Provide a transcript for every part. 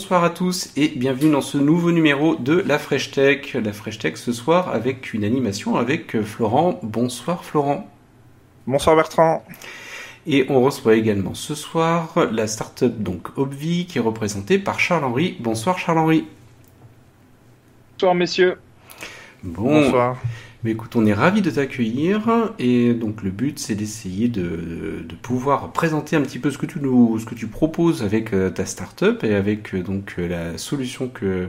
bonsoir à tous et bienvenue dans ce nouveau numéro de la Fresh Tech. La Fresh Tech ce soir avec une animation avec Florent. Bonsoir Florent. Bonsoir Bertrand. Et on reçoit également ce soir la startup donc Obvi qui est représentée par Charles-Henri. Bonsoir Charles-Henri. Bonsoir messieurs. Bonsoir. Mais écoute, on est ravi de t'accueillir et donc le but c'est d'essayer de, pouvoir présenter un petit peu ce que tu nous, ce que tu proposes avec euh, ta startup et avec euh, donc euh, la solution que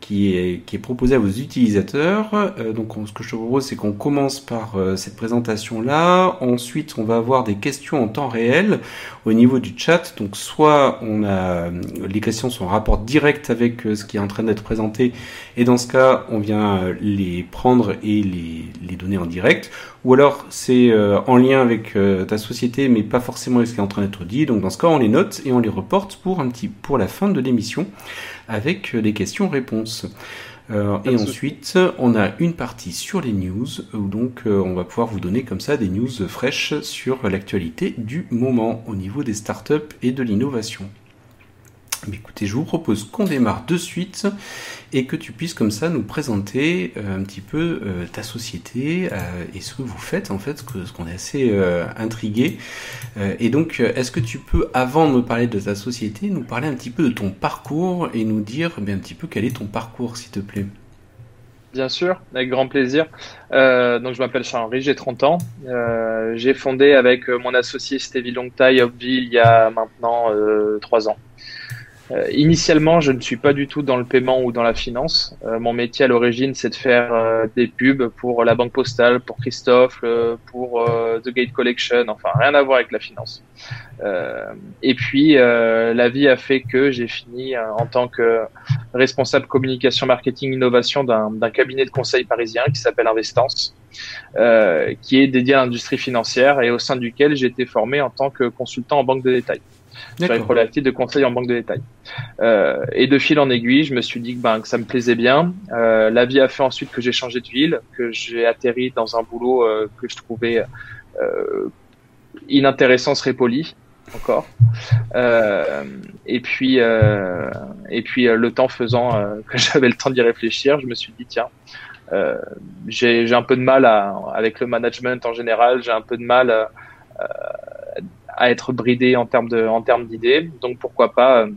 qui est, qui est proposé à vos utilisateurs. Donc ce que je te propose, c'est qu'on commence par cette présentation-là. Ensuite, on va avoir des questions en temps réel au niveau du chat. Donc soit on a les questions sont en rapport direct avec ce qui est en train d'être présenté, et dans ce cas, on vient les prendre et les, les donner en direct. Ou alors c'est en lien avec ta société, mais pas forcément avec ce qui est en train d'être dit. Donc dans ce cas, on les note et on les reporte pour un petit pour la fin de l'émission avec des questions-réponses. Euh, et ensuite, on a une partie sur les news, où donc euh, on va pouvoir vous donner comme ça des news fraîches sur l'actualité du moment au niveau des startups et de l'innovation écoutez, je vous propose qu'on démarre de suite et que tu puisses comme ça nous présenter euh, un petit peu euh, ta société euh, et ce que vous faites en fait, ce qu'on est assez intrigué. et donc, est-ce que tu peux, avant de me parler de ta société, nous parler un petit peu de ton parcours et nous dire bien, un petit peu quel est ton parcours, s'il te plaît? Bien sûr, avec grand plaisir. donc je m'appelle Charles-Henri, j'ai 30 ans. j'ai fondé avec mon associé Stevie Longtaille Hopville il y a maintenant 3 ans. Euh, initialement, je ne suis pas du tout dans le paiement ou dans la finance. Euh, mon métier à l'origine, c'est de faire euh, des pubs pour la Banque Postale, pour Christophe, pour The Gate Collection, enfin rien à voir avec la finance. et puis, la vie a fait que j'ai fini en tant que responsable communication, marketing, innovation d'un cabinet de conseil parisien qui s'appelle Investance, qui est dédié à l'industrie financière et au sein duquel j'ai été formé en tant que consultant en banque de détail sur les problématiques de conseil en banque de détail. Euh, et de fil en aiguille, je me suis dit que, ben, que ça me plaisait bien. Euh, la vie a fait ensuite que j'ai changé de ville, que j'ai atterri dans un boulot euh, que je trouvais euh, inintéressant, serait poli encore. Euh, et puis, et puis le temps faisant que j'avais le temps d'y réfléchir, je me suis dit tiens, j'ai un peu de mal à, avec le management en général, j'ai un peu de mal à, à être bridé en termes de, en termes d'idées. Donc pourquoi pas, euh,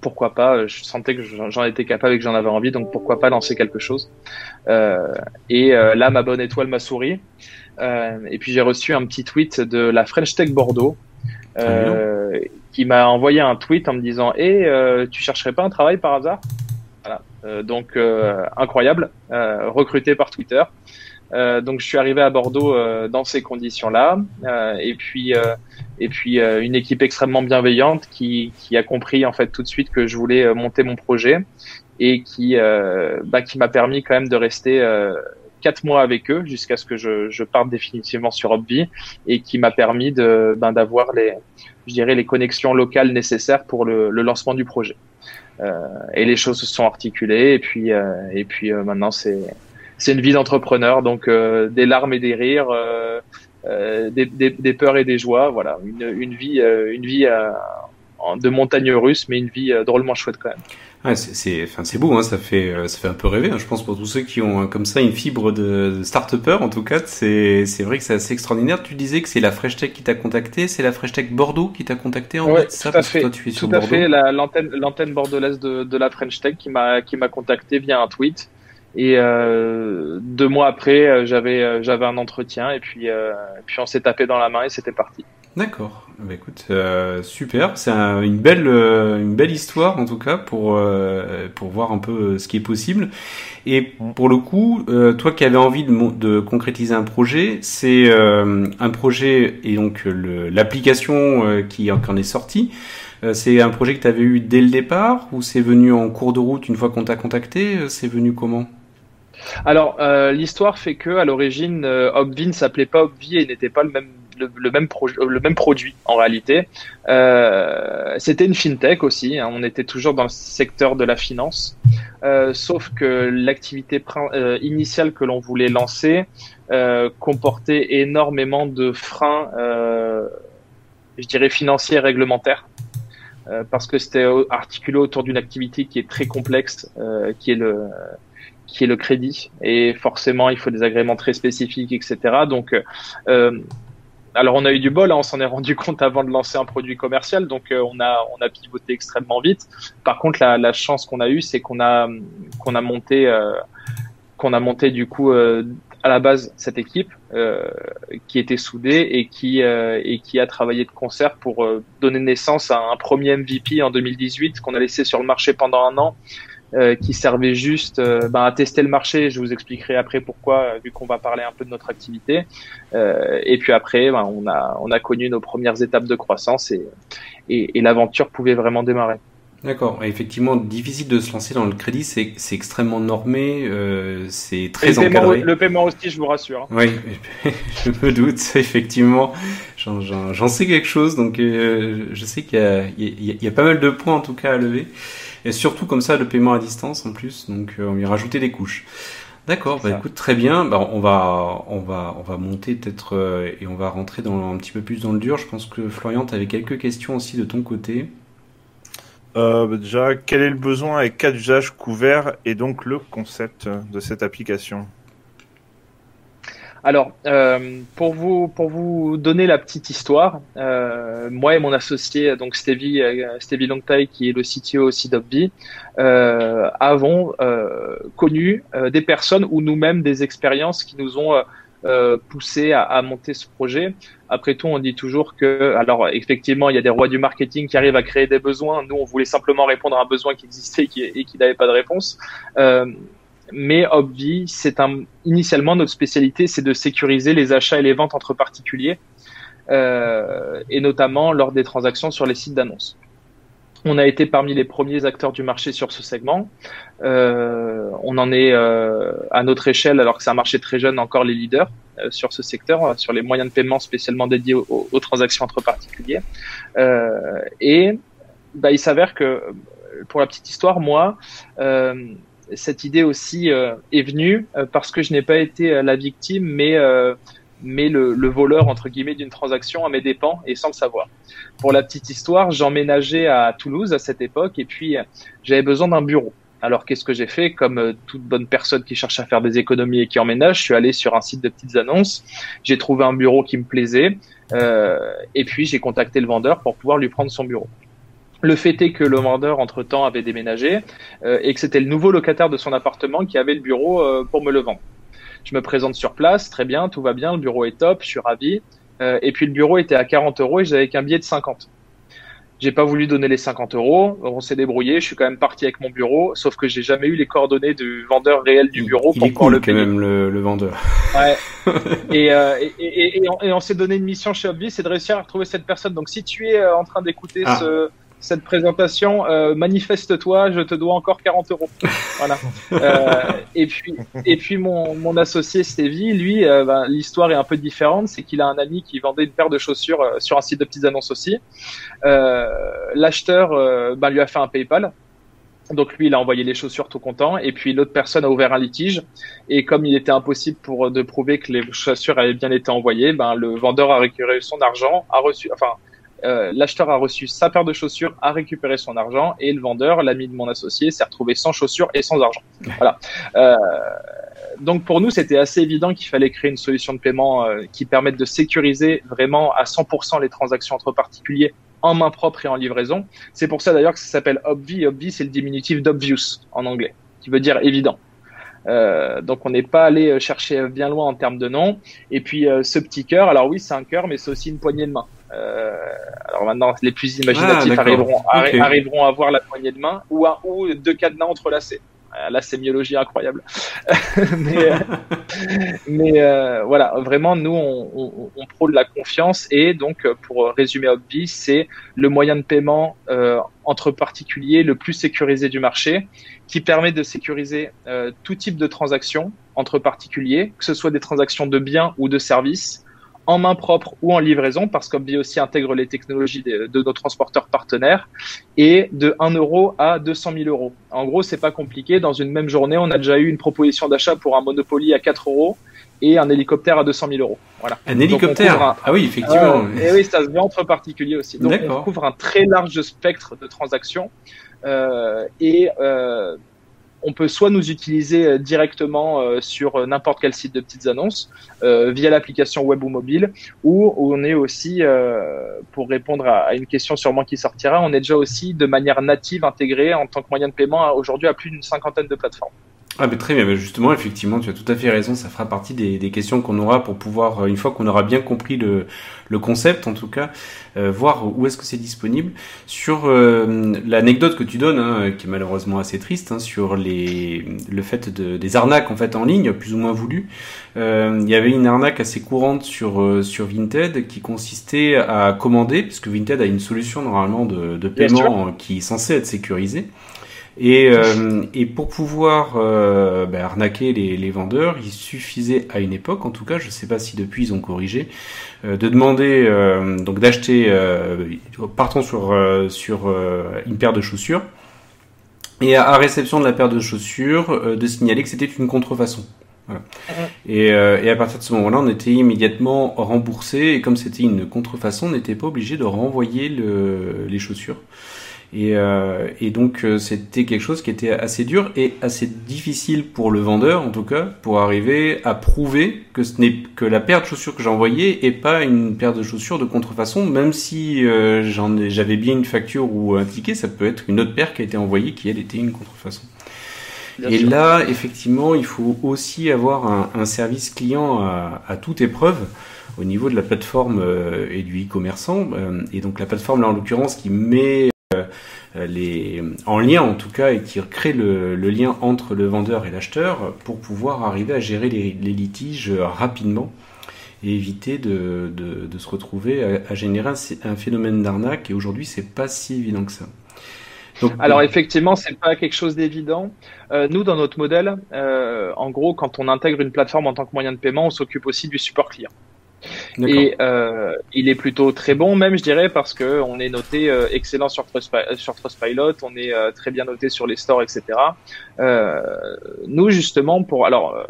pourquoi pas. Euh, je sentais que j'en étais capable et que j'en avais envie. Donc pourquoi pas lancer quelque chose. Euh, et euh, là, ma bonne étoile m'a souri. Euh, et puis j'ai reçu un petit tweet de la French Tech Bordeaux. Euh, qui m'a envoyé un tweet en me disant "Et hey, tu chercherais pas un travail par hasard? Voilà. donc incroyable, recruté par Twitter. donc je suis arrivé à Bordeaux dans ces conditions-là, et puis et puis euh, une équipe extrêmement bienveillante qui, qui, a compris en fait tout de suite que je voulais euh, monter mon projet et qui euh, bah, qui m'a permis quand même de rester quatre mois avec eux jusqu'à ce que je, je, parte définitivement sur Obvi et qui m'a permis de ben, d'avoir les je dirais les connexions locales nécessaires pour le, le lancement du projet. Euh, et les choses se sont articulées et puis euh, et puis maintenant c'est c'est une vie d'entrepreneur. Donc des larmes et des rires euh, des, des, des, peurs et des joies. Voilà, une, une vie, euh, une vie euh, de montagne russe, mais une vie drôlement chouette quand même. Ouais, c'est, enfin, c'est beau, hein, ça fait, ça fait un peu rêver. Hein, je pense pour tous ceux qui ont comme ça une fibre de, de start-upper, en tout cas, c'est, c'est vrai que c'est assez extraordinaire. Tu disais que c'est la Fresh Tech qui t'a contacté, c'est la Fresh Tech Bordeaux qui t'a contacté en ouais, fait, ça, tout à fait. Toi, tu es tout à fait. La, l'antenne, l'antenne bordelaise de, de la French Tech qui m'a, qui m'a contacté via un tweet. Et euh, deux mois après, euh, j'avais euh, j'avais un entretien et puis euh, puis on s'est tapé dans la main et c'était parti. D'accord. Bah écoute, euh, super. C'est un, une belle une belle histoire en tout cas pour pour voir un peu ce qui est possible. Et pour le coup, toi qui avais envie de, de concrétiser un projet, c'est un projet et donc l'application qui, qui en est sortie. C'est un projet que tu avais eu dès le départ ou c'est venu en cours de route une fois qu'on t'a contacté C'est venu comment? Alors, euh, l'histoire fait que à l'origine, euh, Obvi ne s'appelait pas Obvi et n'était pas le même le, le même produit en réalité. Euh, C'était une fintech aussi. Hein, on était toujours dans le secteur de la finance, euh, sauf que l'activité euh, initiale que l'on voulait lancer euh, comportait énormément de freins, je dirais financiers et réglementaires. parce que c'était articulé autour d'une activité qui est très complexe, qui est le qui est le crédit. Et forcément, il faut des agréments très spécifiques, etc. Donc, euh, alors on a eu du bol, hein, on s'en est rendu compte avant de lancer un produit commercial, donc euh, on a on a pivoté extrêmement vite. Par contre, la, la chance qu'on a eue, c'est qu'on a qu'on a monté euh, qu'on a monté du coup euh, à la base cette équipe qui était soudée et qui et qui a travaillé de concert pour donner naissance à un premier MVP en 2018 qu'on a laissé sur le marché pendant un an euh, qui servait juste euh, ben, à tester le marché. Je vous expliquerai après pourquoi, vu qu'on va parler un peu de notre activité. Euh, et puis après, ben, on, a, on a connu nos premières étapes de croissance et, et, et l'aventure pouvait vraiment démarrer. D'accord. Effectivement, difficile de se lancer dans le crédit, c'est, c'est extrêmement normé, euh, c'est très le encadré. Paiement, le paiement aussi, je vous rassure. Oui, je me doute, effectivement. J'en, j'en, j'en sais quelque chose, donc euh, je sais qu'il y a, il y, a, il y a pas mal de points en tout cas à lever. Et surtout comme ça, le paiement à distance en plus, donc euh, on lui rajouter des couches. D'accord, bah écoute, très bien. Bah, on va, on va, on va monter peut-être euh, et on va rentrer dans un petit peu plus dans le dur. Je pense que Florian, tu avais quelques questions aussi de ton côté. Euh, bah, déjà, quel est le besoin et cas d'usage couvert et donc le concept de cette application? Alors, euh, pour vous pour vous donner la petite histoire, euh, moi et mon associé donc Stevie euh, Stevie Longtai qui est le CTO aussi d'Obby, euh, avons euh, connu euh, des personnes ou nous-mêmes des expériences qui nous ont poussé à, à, monter ce projet. Après tout, on dit toujours que, alors effectivement, il y a des rois du marketing qui arrivent à créer des besoins. Nous, on voulait simplement répondre à un besoin qui existait et qui, qui n'avait pas de réponse. Euh, mais Obvi, c'est un, initialement notre spécialité, c'est de sécuriser les achats et les ventes entre particuliers, euh, et notamment lors des transactions sur les sites d'annonces. On a été parmi les premiers acteurs du marché sur ce segment. Euh, on en est euh, à notre échelle, alors que c'est un marché très jeune, encore les leaders euh, sur ce secteur, euh, sur les moyens de paiement spécialement dédiés aux, transactions entre particuliers. Euh, et bah, il s'avère que, pour la petite histoire, moi, cette idée aussi euh, est venue euh, parce que je n'ai pas été euh, la victime, mais mais le, le, voleur entre guillemets d'une transaction à mes dépens et sans le savoir. Pour la petite histoire, j'emménageais à Toulouse à cette époque et puis j'avais besoin d'un bureau. Alors qu'est-ce que j'ai fait? Comme toute bonne personne qui cherche à faire des économies et qui emménage, je suis allé sur un site de petites annonces. J'ai trouvé un bureau qui me plaisait euh, et puis j'ai contacté le vendeur pour pouvoir lui prendre son bureau. Le fait est que le vendeur, entre-temps, avait déménagé euh, et que c'était le nouveau locataire de son appartement qui avait le bureau euh, pour me le vendre. Je me présente sur place, très bien, tout va bien, le bureau est top, je suis ravi. Euh, et puis le bureau était à 40 euros et j'avais qu'un billet de 50. J'ai pas voulu donner les 50 euros, on s'est débrouillé, je suis quand même parti avec mon bureau, sauf que j'ai jamais eu les coordonnées du vendeur réel du bureau il, pour pouvoir le payer. quand même le, le vendeur. Ouais. et, euh, et, et, et, on, on s'est donné une mission chez Obvi, c'est de réussir à retrouver cette personne. Donc si tu es en train d'écouter ah. ce cette présentation, euh, manifeste-toi, je te dois encore 40 euros. Voilà. Euh, et puis, et puis mon, mon associé Stevie, lui, euh, ben, l'histoire est un peu différente, c'est qu'il a un ami qui vendait une paire de chaussures euh, sur un site de petites annonces aussi. Euh, l'acheteur ben, lui a fait un PayPal. Donc lui, il a envoyé les chaussures tout content, et puis l'autre personne a ouvert un litige. Et comme il était impossible pour de prouver que les chaussures avaient bien été envoyées, ben le vendeur a récupéré son argent, a reçu, enfin euh, l'acheteur a reçu sa paire de chaussures, a récupéré son argent, et le vendeur, l'ami de mon associé, s'est retrouvé sans chaussures et sans argent. Voilà. Euh, donc pour nous, c'était assez évident qu'il fallait créer une solution de paiement euh, qui permette de sécuriser vraiment à 100% les transactions entre particuliers en main propre et en livraison. C'est pour ça d'ailleurs que ça s'appelle Obvi. Obvi, c'est le diminutif d'obvious en anglais, qui veut dire évident. Euh, donc on n'est pas allé chercher bien loin en termes de nom. Et puis euh, ce petit cœur, alors oui c'est un cœur, mais c'est aussi une poignée de main. Euh, alors maintenant, les plus imaginatifs ah, arriveront, okay. arriveront à voir la poignée de main ou, un, ou deux cadenas entrelacés. Euh, la sémiologie incroyable. mais euh, mais euh, voilà, vraiment, nous, on, on, on prône la confiance et donc, pour résumer Obvi, c'est le moyen de paiement euh, entre particuliers le plus sécurisé du marché, qui permet de sécuriser tout type de transactions entre particuliers, que ce soit des transactions de biens ou de services, en main propre ou en livraison, parce qu'Obvi aussi intègre les technologies de, nos transporteurs partenaires, et de 1 euro à 200 000 euros. En gros, c'est pas compliqué. Dans une même journée, on a déjà eu une proposition d'achat pour un Monopoly à 4 euros et un hélicoptère à 200 000 euros. Voilà. Un hélicoptère Ah oui, effectivement. et oui, ça se vend entre particuliers aussi. Donc on couvre un très large spectre de transactions euh, et euh, on peut soit nous utiliser euh, directement euh, sur euh, n'importe quel site de petites annonces via l'application web ou mobile, ou on est aussi, pour répondre à une question sûrement qui sortira, on est déjà aussi de manière native intégré en tant que moyen de paiement aujourd'hui à plus d'une cinquantaine de plateformes. Ah mais très bien, mais justement, effectivement, tu as tout à fait raison, ça fera partie des, des questions qu'on aura pour pouvoir, une fois qu'on aura bien compris le, le concept en tout cas, euh, voir où est-ce que c'est disponible. Sur euh, l'anecdote que tu donnes, hein, qui est malheureusement assez triste, hein, sur les, le fait de, des arnaques en fait en ligne, plus ou moins voulues. Euh, il y avait une arnaque assez courante sur sur Vinted qui consistait à commander, puisque Vinted a une solution normalement de, de paiement qui est censée être sécurisée. Et, euh, et pour pouvoir euh, bah, arnaquer les, les, vendeurs, il suffisait à une époque, en tout cas, je ne sais pas si depuis ils ont corrigé, euh, de demander euh, donc d'acheter, euh, partons sur sur une paire de chaussures, et à, réception de la paire de chaussures, de signaler que c'était une contrefaçon. Voilà. Et, et, à partir de ce moment-là, on était immédiatement remboursé, et comme c'était une contrefaçon, on n'était pas obligé de renvoyer le, les chaussures. Et, euh, et donc euh, c'était quelque chose qui était assez dur et assez difficile pour le vendeur en tout cas pour arriver à prouver que ce n'est que la paire de chaussures que j'ai envoyée et pas une paire de chaussures de contrefaçon même si euh, j'en j'avais bien une facture ou un ticket ça peut être une autre paire qui a été envoyée qui elle était une contrefaçon. et là effectivement il faut aussi avoir un, un service client à, à, toute épreuve au niveau de la plateforme euh, et du e-commerçant et donc la plateforme là en l'occurrence qui met euh, les, en lien en tout cas et qui crée le, lien entre le vendeur et l'acheteur pour pouvoir arriver à gérer les, litiges rapidement et éviter de, de, se retrouver à, générer un, phénomène d'arnaque. Et aujourd'hui, c'est pas si évident que ça. Donc, Alors effectivement, c'est pas quelque chose d'évident. Euh, nous, dans notre modèle, euh, en gros, quand on intègre une plateforme en tant que moyen de paiement, on s'occupe aussi du support client. Et euh, il est plutôt très bon, même je dirais, parce que on est noté euh, excellent sur, sur Trustpilot, on est euh, très bien noté sur les stores, etc. Euh, nous justement, pour alors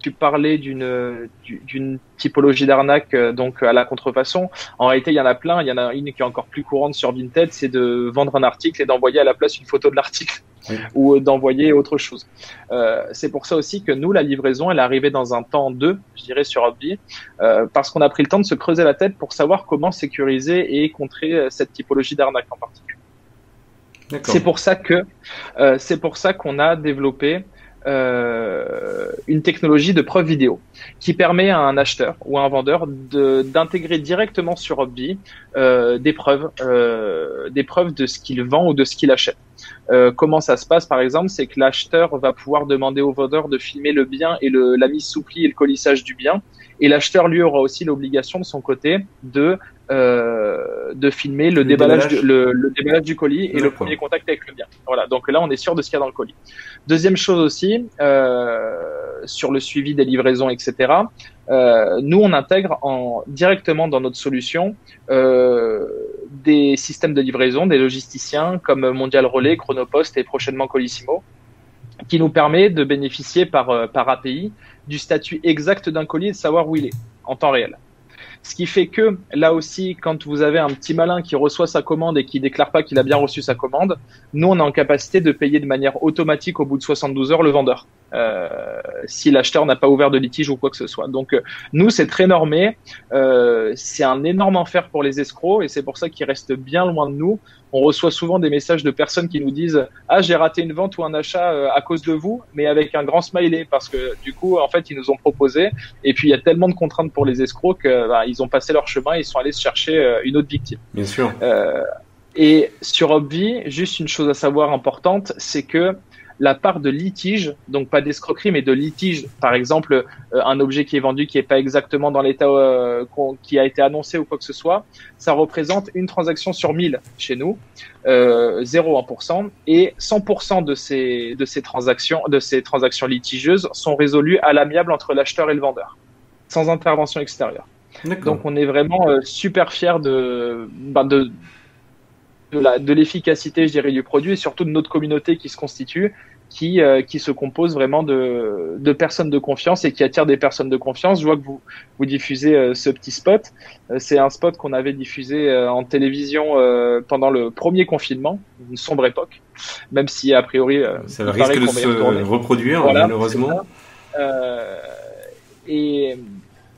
tu parlais d'une d'une typologie d'arnaque donc à la contrefaçon. En réalité, il y en a plein. Il y en a une qui est encore plus courante sur Vinted, c'est de vendre un article et d'envoyer à la place une photo de l'article ou d'envoyer autre chose. Euh, c'est pour ça aussi que nous, la livraison, elle est arrivée dans un temps 2, je dirais, sur Hobby, euh, parce qu'on a pris le temps de se creuser la tête pour savoir comment sécuriser et contrer euh, cette typologie d'arnaque en particulier. C'est pour ça que euh, c'est pour ça qu'on a développé euh, une technologie de preuve vidéo qui permet à un acheteur ou à un vendeur d'intégrer directement sur Hobby euh, des preuves, euh, des preuves de ce qu'il vend ou de ce qu'il achète. Euh, comment ça se passe par exemple, c'est que l'acheteur va pouvoir demander au vendeur de filmer le bien et le, la mise sous pli et le colissage du bien, et l'acheteur lui aura aussi l'obligation de son côté de euh, de filmer le, déballage, Du, le, le, déballage du colis et le premier contact avec le bien. Voilà, donc là on est sûr de ce qu'il y a dans le colis. Deuxième chose aussi, euh, sur le suivi des livraisons, etc. Euh, nous on intègre en, directement dans notre solution euh, des systèmes de livraison, des logisticiens comme Mondial Relais, Chronopost et prochainement Colissimo, qui nous permet de bénéficier par, euh, par API du statut exact d'un colis et de savoir où il est en temps réel. Ce qui fait que là aussi, quand vous avez un petit malin qui reçoit sa commande et qui déclare pas qu'il a bien reçu sa commande, nous on est en capacité de payer de manière automatique au bout de 72 heures le vendeur. Euh, si l'acheteur n'a pas ouvert de litige ou quoi que ce soit. Donc euh, nous c'est très normé, euh, c'est un énorme enfer pour les escrocs et c'est pour ça qu'ils restent bien loin de nous on reçoit souvent des messages de personnes qui nous disent ah j'ai raté une vente ou un achat euh, à cause de vous mais avec un grand smiley parce que du coup en fait ils nous ont proposé. Et puis il y a tellement de contraintes pour les escrocs qu'ils bah, ont passé leur chemin et ils sont allés se chercher euh, une autre victime. Bien sûr. Euh, et sur Obvi juste une chose à savoir importante c'est que la part de litige, donc pas d'escroquerie, mais de litige, par exemple, euh, un objet qui est vendu qui n'est pas exactement dans l'état euh, qui a été annoncé ou quoi que ce soit, ça représente une transaction sur 1000 chez nous, euh, 0,1%, et 100% de ces, de ces transactions, de ces transactions litigieuses sont résolues à l'amiable entre l'acheteur et le vendeur, sans intervention extérieure. Donc on est vraiment super fiers de, ben de, de l'efficacité, je dirais, du produit et surtout de notre communauté qui se constitue, qui, euh, qui se compose vraiment de, de personnes de confiance et qui attire des personnes de confiance. Je vois que vous, vous diffusez euh, ce petit spot. Euh, c'est un spot qu'on avait diffusé en télévision pendant le premier confinement, une sombre époque, même si a priori ça risque de se reproduire malheureusement. et,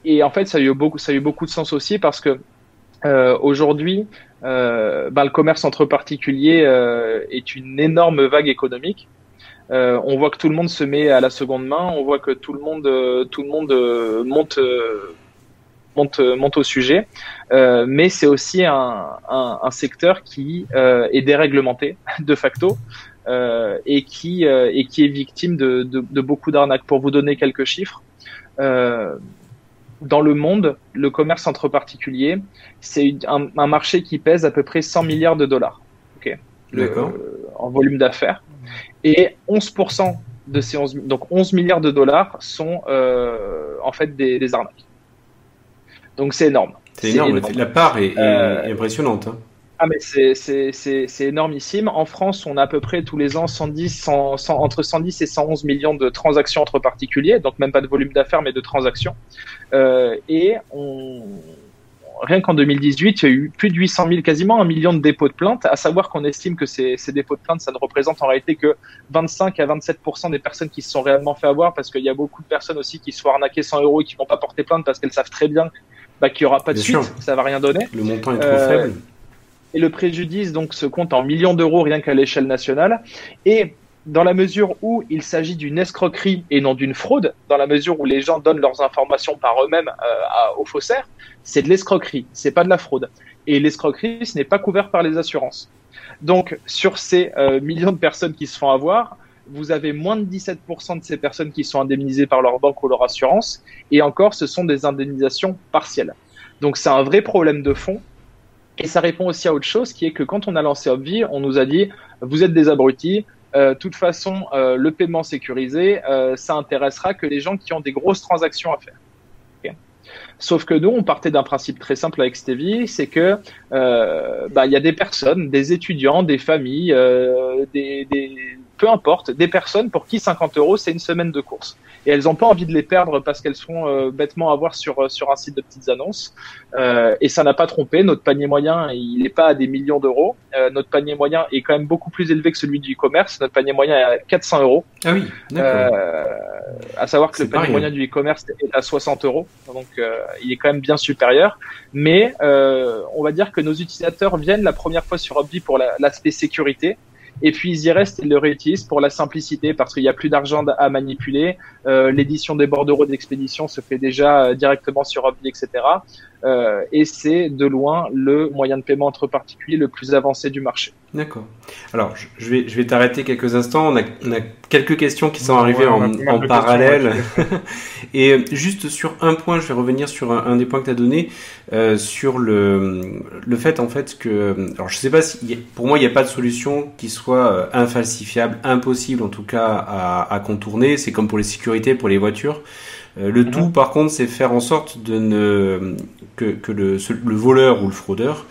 et en fait, ça a eu beaucoup, ça a eu beaucoup de sens aussi parce que aujourd'hui, euh, ben, le commerce entre particuliers euh, est une énorme vague économique. Euh, on voit que tout le monde se met à la seconde main, on voit que tout le monde, tout le monde monte, monte, monte au sujet, mais c'est aussi un, un, un, secteur qui est déréglementé de facto et qui et qui est victime de, de, de beaucoup d'arnaques. Pour vous donner quelques chiffres dans le monde, le commerce entre particuliers, c'est un, marché qui pèse à peu près 100 milliards de dollars okay, en volume d'affaires. Et 11% de ces 11, donc 11 milliards de dollars sont euh, en fait des, arnaques. Donc c'est énorme. C'est énorme. La part est, euh, impressionnante. Hein. Ah mais c'est énormissime. En France, on a à peu près tous les ans 110, entre 110 et 111 millions de transactions entre particuliers, donc même pas de volume d'affaires, mais de transactions. Euh, et on, rien qu'en 2018, il y a eu plus de 800 000, quasiment un million de dépôts de plaintes, à savoir qu'on estime que ces, ces, dépôts de plaintes, ça ne représente en réalité que 25 à 27 des personnes qui se sont réellement fait avoir, parce qu'il y a beaucoup de personnes aussi qui se sont arnaquées 100 euros et qui vont pas porter plainte parce qu'elles savent très bien bah, qu'il y aura pas de suite, ça va rien donner. Le montant est trop euh, faible et le préjudice donc se compte en millions d'euros rien qu'à l'échelle nationale. Et dans la mesure où il s'agit d'une escroquerie et non d'une fraude, dans la mesure où les gens donnent leurs informations par eux-mêmes euh, aux faussaires, c'est de l'escroquerie, c'est pas de la fraude. Et l'escroquerie, ce n'est pas couvert par les assurances. Donc, sur ces euh, millions de personnes qui se font avoir, vous avez moins de 17% de ces personnes qui sont indemnisées par leur banque ou leur assurance, et encore, ce sont des indemnisations partielles. Donc, c'est un vrai problème de fond et ça répond aussi à autre chose, qui est que quand on a lancé Obvi, on nous a dit vous êtes des abrutis. Euh, toute façon, euh, le paiement sécurisé, euh, ça intéressera que les gens qui ont des grosses transactions à faire. Sauf que nous, on partait d'un principe très simple avec Stevie, c'est que bah, il y a des personnes, des étudiants, des familles, des, peu importe, des personnes pour qui 50 euros c'est une semaine de course et elles n'ont pas envie de les perdre parce qu'elles sont euh, bêtement à voir sur, euh, sur un site de petites annonces. Euh, et ça n'a pas trompé. Notre panier moyen, il n'est pas à des millions d'euros. Euh, notre panier moyen est quand même beaucoup plus élevé que celui du e-commerce. Notre panier moyen est à 400 euros. Ah oui, d'accord. à savoir que le panier moyen du e-commerce est à 60 euros. Donc, il est quand même bien supérieur. Mais on va dire que nos utilisateurs viennent la première fois sur Hobby pour l'aspect sécurité. Et puis ils y restent, ils le réutilisent pour la simplicité parce qu'il n'y a plus d'argent à manipuler. Euh, L'édition des bordereaux d'expédition se fait déjà euh, directement sur Hobby, etc. Euh, et c'est de loin le moyen de paiement entre particuliers le plus avancé du marché. D'accord. Alors, je vais, je vais t'arrêter quelques instants. On a, on a, quelques questions qui sont arrivées en, en parallèle. et juste sur un point, je vais revenir sur un, des points que tu as donné, euh, sur le, le fait en fait que... Alors, je sais pas si... Pour moi, il n'y a pas de solution qui soit euh, infalsifiable, impossible en tout cas à, à contourner. C'est comme pour les sécurités, pour les voitures. Euh, le tout, mhm. par contre, c'est faire en sorte de ne que, que le, le voleur ou le fraudeur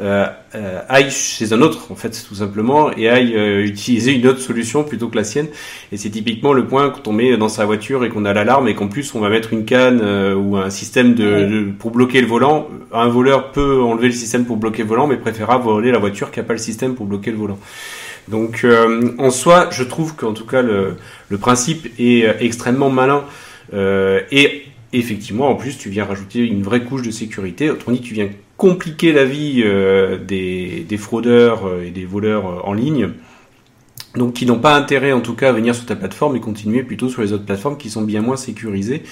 euh, euh, aille chez un autre, en fait, tout simplement, et aille euh, utiliser une autre solution plutôt que la sienne. Et c'est typiquement le point quand on met dans sa voiture et qu'on a l'alarme et qu'en plus on va mettre une canne ou un système de, pour bloquer le volant. Un voleur peut enlever le système pour bloquer le volant, mais préférera voler la voiture qui n'a pas le système pour bloquer le volant. Donc, en soi, je trouve qu'en tout cas le, le principe est extrêmement malin. et effectivement, en plus, tu viens rajouter une vraie couche de sécurité. Autrement dit, tu viens compliquer la vie euh, des, fraudeurs euh, et des voleurs euh, en ligne. Donc qui n'ont pas intérêt en tout cas à venir sur ta plateforme et continuer plutôt sur les autres plateformes qui sont bien moins sécurisées.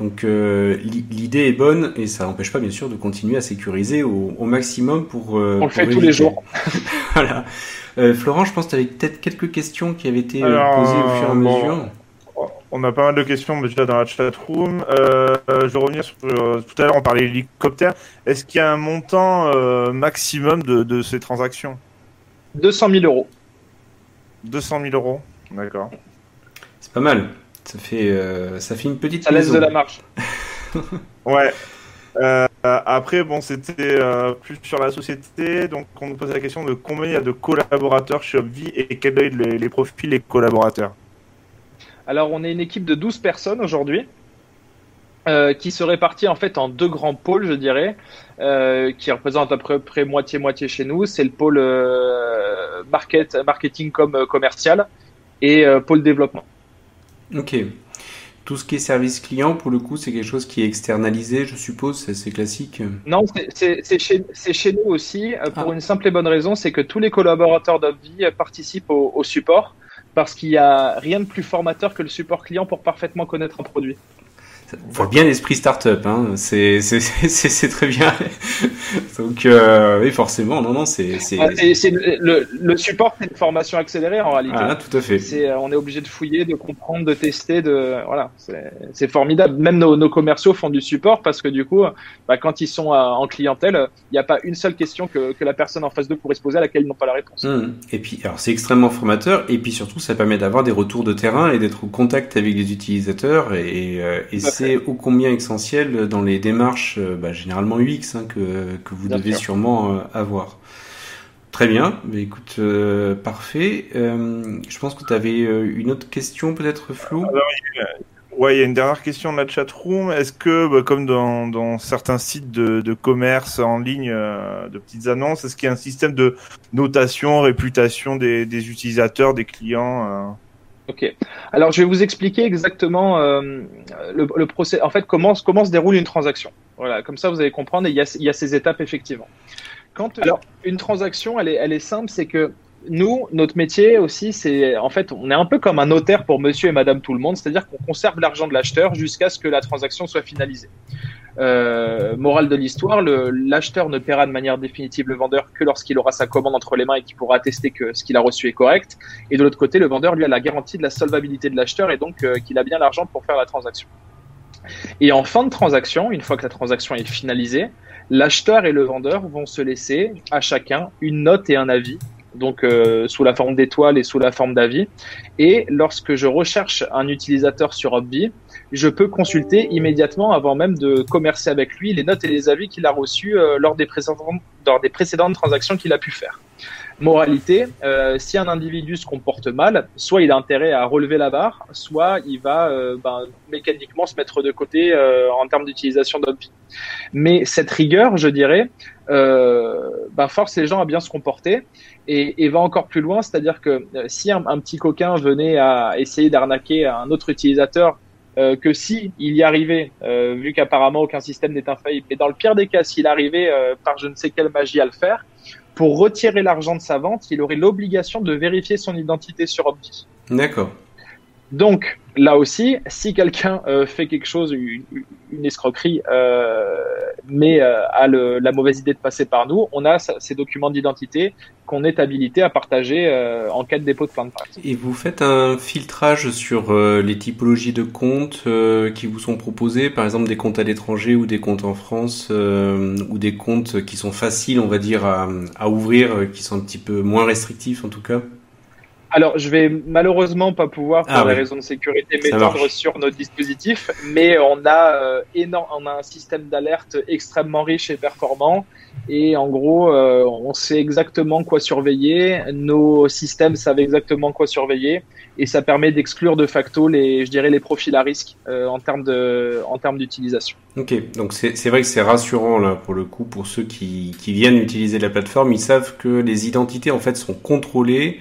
Donc l'idée est bonne et ça n'empêche pas bien sûr de continuer à sécuriser au, maximum pour... On le fait tous les jours. voilà. Florent, je pense que tu avais peut-être quelques questions qui avaient été posées au fur et à mesure. On a pas mal de questions déjà dans la chat room. Euh, je vais revenir sur euh, tout à l'heure on parlait hélicoptère. Est-ce qu'il y a un montant euh, maximum de, ces transactions? 200 000 euros. 200 000 euros, d'accord. C'est pas mal. Ça fait ça fait une petite. Ça laisse de la marge. ouais. après, bon, c'était plus sur la société, donc on nous pose la question de combien il y a de collaborateurs chez Obvi et quels sont les, les profils des collaborateurs? Alors, on est une équipe de 12 personnes aujourd'hui. Euh, qui se répartit en fait en deux grands pôles, je dirais, euh, qui représentent à peu près moitié-moitié chez nous. C'est le pôle euh, market, marketing comme commercial et pôle développement. Ok. Tout ce qui est service client, pour le coup, c'est quelque chose qui est externalisé, je suppose, c'est classique. Non, c'est chez, chez, nous aussi, pour ah. une simple et bonne raison, c'est que tous les collaborateurs d'Obvi participent au, au support parce qu'il n'y a rien de plus formateur que le support client pour parfaitement connaître un produit. Voit bien l'esprit startup, hein. c'est c'est très bien. Donc euh, oui, forcément, non non, c'est c'est le, le, support, c'est une formation accélérée en réalité. Ah, tout à fait. C'est euh, on est obligé de fouiller, de comprendre, de tester, de voilà, c'est formidable. Même nos, nos, commerciaux font du support parce que du coup, bah, quand ils sont euh, en clientèle, il n'y a pas une seule question que, que la personne en face d'eux pourrait se poser à laquelle ils n'ont pas la réponse. Mmh. Et puis alors c'est extrêmement formateur et puis surtout ça permet d'avoir des retours de terrain et d'être au contact avec les utilisateurs et, et c'est ô combien essentiel dans les démarches, euh, bah, généralement UX, hein, que, que, vous devez sûrement euh, avoir. Très bien, mais écoute, euh, parfait. je pense que tu avais une autre question, peut-être Flo Ouais, il y a une dernière question de la chatroom. Est-ce que, bah, comme dans, dans, certains sites de, de, commerce en ligne, de petites annonces, est-ce qu'il y a un système de notation, réputation des, des utilisateurs, des clients Ok. Alors, je vais vous expliquer exactement euh, le, le procès. En fait, comment, comment se déroule une transaction. Voilà, comme ça, vous allez comprendre. Et il y a, il y a ces étapes effectivement. Quand alors une transaction, elle est, elle est simple, c'est que nous, notre métier aussi, c'est en fait, on est un peu comme un notaire pour Monsieur et Madame tout le monde, c'est-à-dire qu'on conserve l'argent de l'acheteur jusqu'à ce que la transaction soit finalisée. Euh, morale de l'histoire, l'acheteur ne paiera de manière définitive le vendeur que lorsqu'il aura sa commande entre les mains et qu'il pourra attester que ce qu'il a reçu est correct. Et de l'autre côté, le vendeur lui a la garantie de la solvabilité de l'acheteur et donc euh, qu'il a bien l'argent pour faire la transaction. Et en fin de transaction, une fois que la transaction est finalisée, l'acheteur et le vendeur vont se laisser à chacun une note et un avis donc euh, sous la forme d'étoiles et sous la forme d'avis. Et lorsque je recherche un utilisateur sur Obvi, je peux consulter immédiatement, avant même de commercer avec lui, les notes et les avis qu'il a reçus euh, lors, des précédentes, lors des précédentes transactions qu'il a pu faire. Moralité, euh, si un individu se comporte mal, soit il a intérêt à relever la barre, soit il va euh, ben, mécaniquement se mettre de côté euh, en termes d'utilisation d'Obvi. Mais cette rigueur, je dirais, ben, force les gens à bien se comporter et, et va encore plus loin, c'est-à-dire que si un, un, petit coquin venait à essayer d'arnaquer un autre utilisateur euh, que si il y arrivait, euh, vu qu'apparemment aucun système n'est infaillible, mais dans le pire des cas, s'il arrivait euh, par je ne sais quelle magie à le faire, pour retirer l'argent de sa vente, il aurait l'obligation de vérifier son identité sur Opti. D'accord. Donc, là aussi, si quelqu'un euh, fait quelque chose, une, escroquerie, euh, mais euh, a la mauvaise idée de passer par nous, on a ces documents d'identité qu'on est habilité à partager en cas de dépôt de plainte. Et vous faites un filtrage sur les typologies de comptes qui vous sont proposés, par exemple des comptes à l'étranger ou des comptes en France, ou des comptes qui sont faciles, on va dire, à, à ouvrir, qui sont un petit peu moins restrictifs en tout cas? Alors, je vais malheureusement pas pouvoir, pour ah des raisons de sécurité, m'étendre sur notre dispositif, mais on a euh, énorme, on a un système d'alerte extrêmement riche et performant, et en gros, euh, on sait exactement quoi surveiller. Nos systèmes savent exactement quoi surveiller, et ça permet d'exclure de facto les, je dirais, les profils à risque euh, en termes de, en termes d'utilisation. Ok, donc c'est vrai que c'est rassurant là pour le coup pour ceux qui, qui viennent utiliser la plateforme, ils savent que les identités en fait sont contrôlées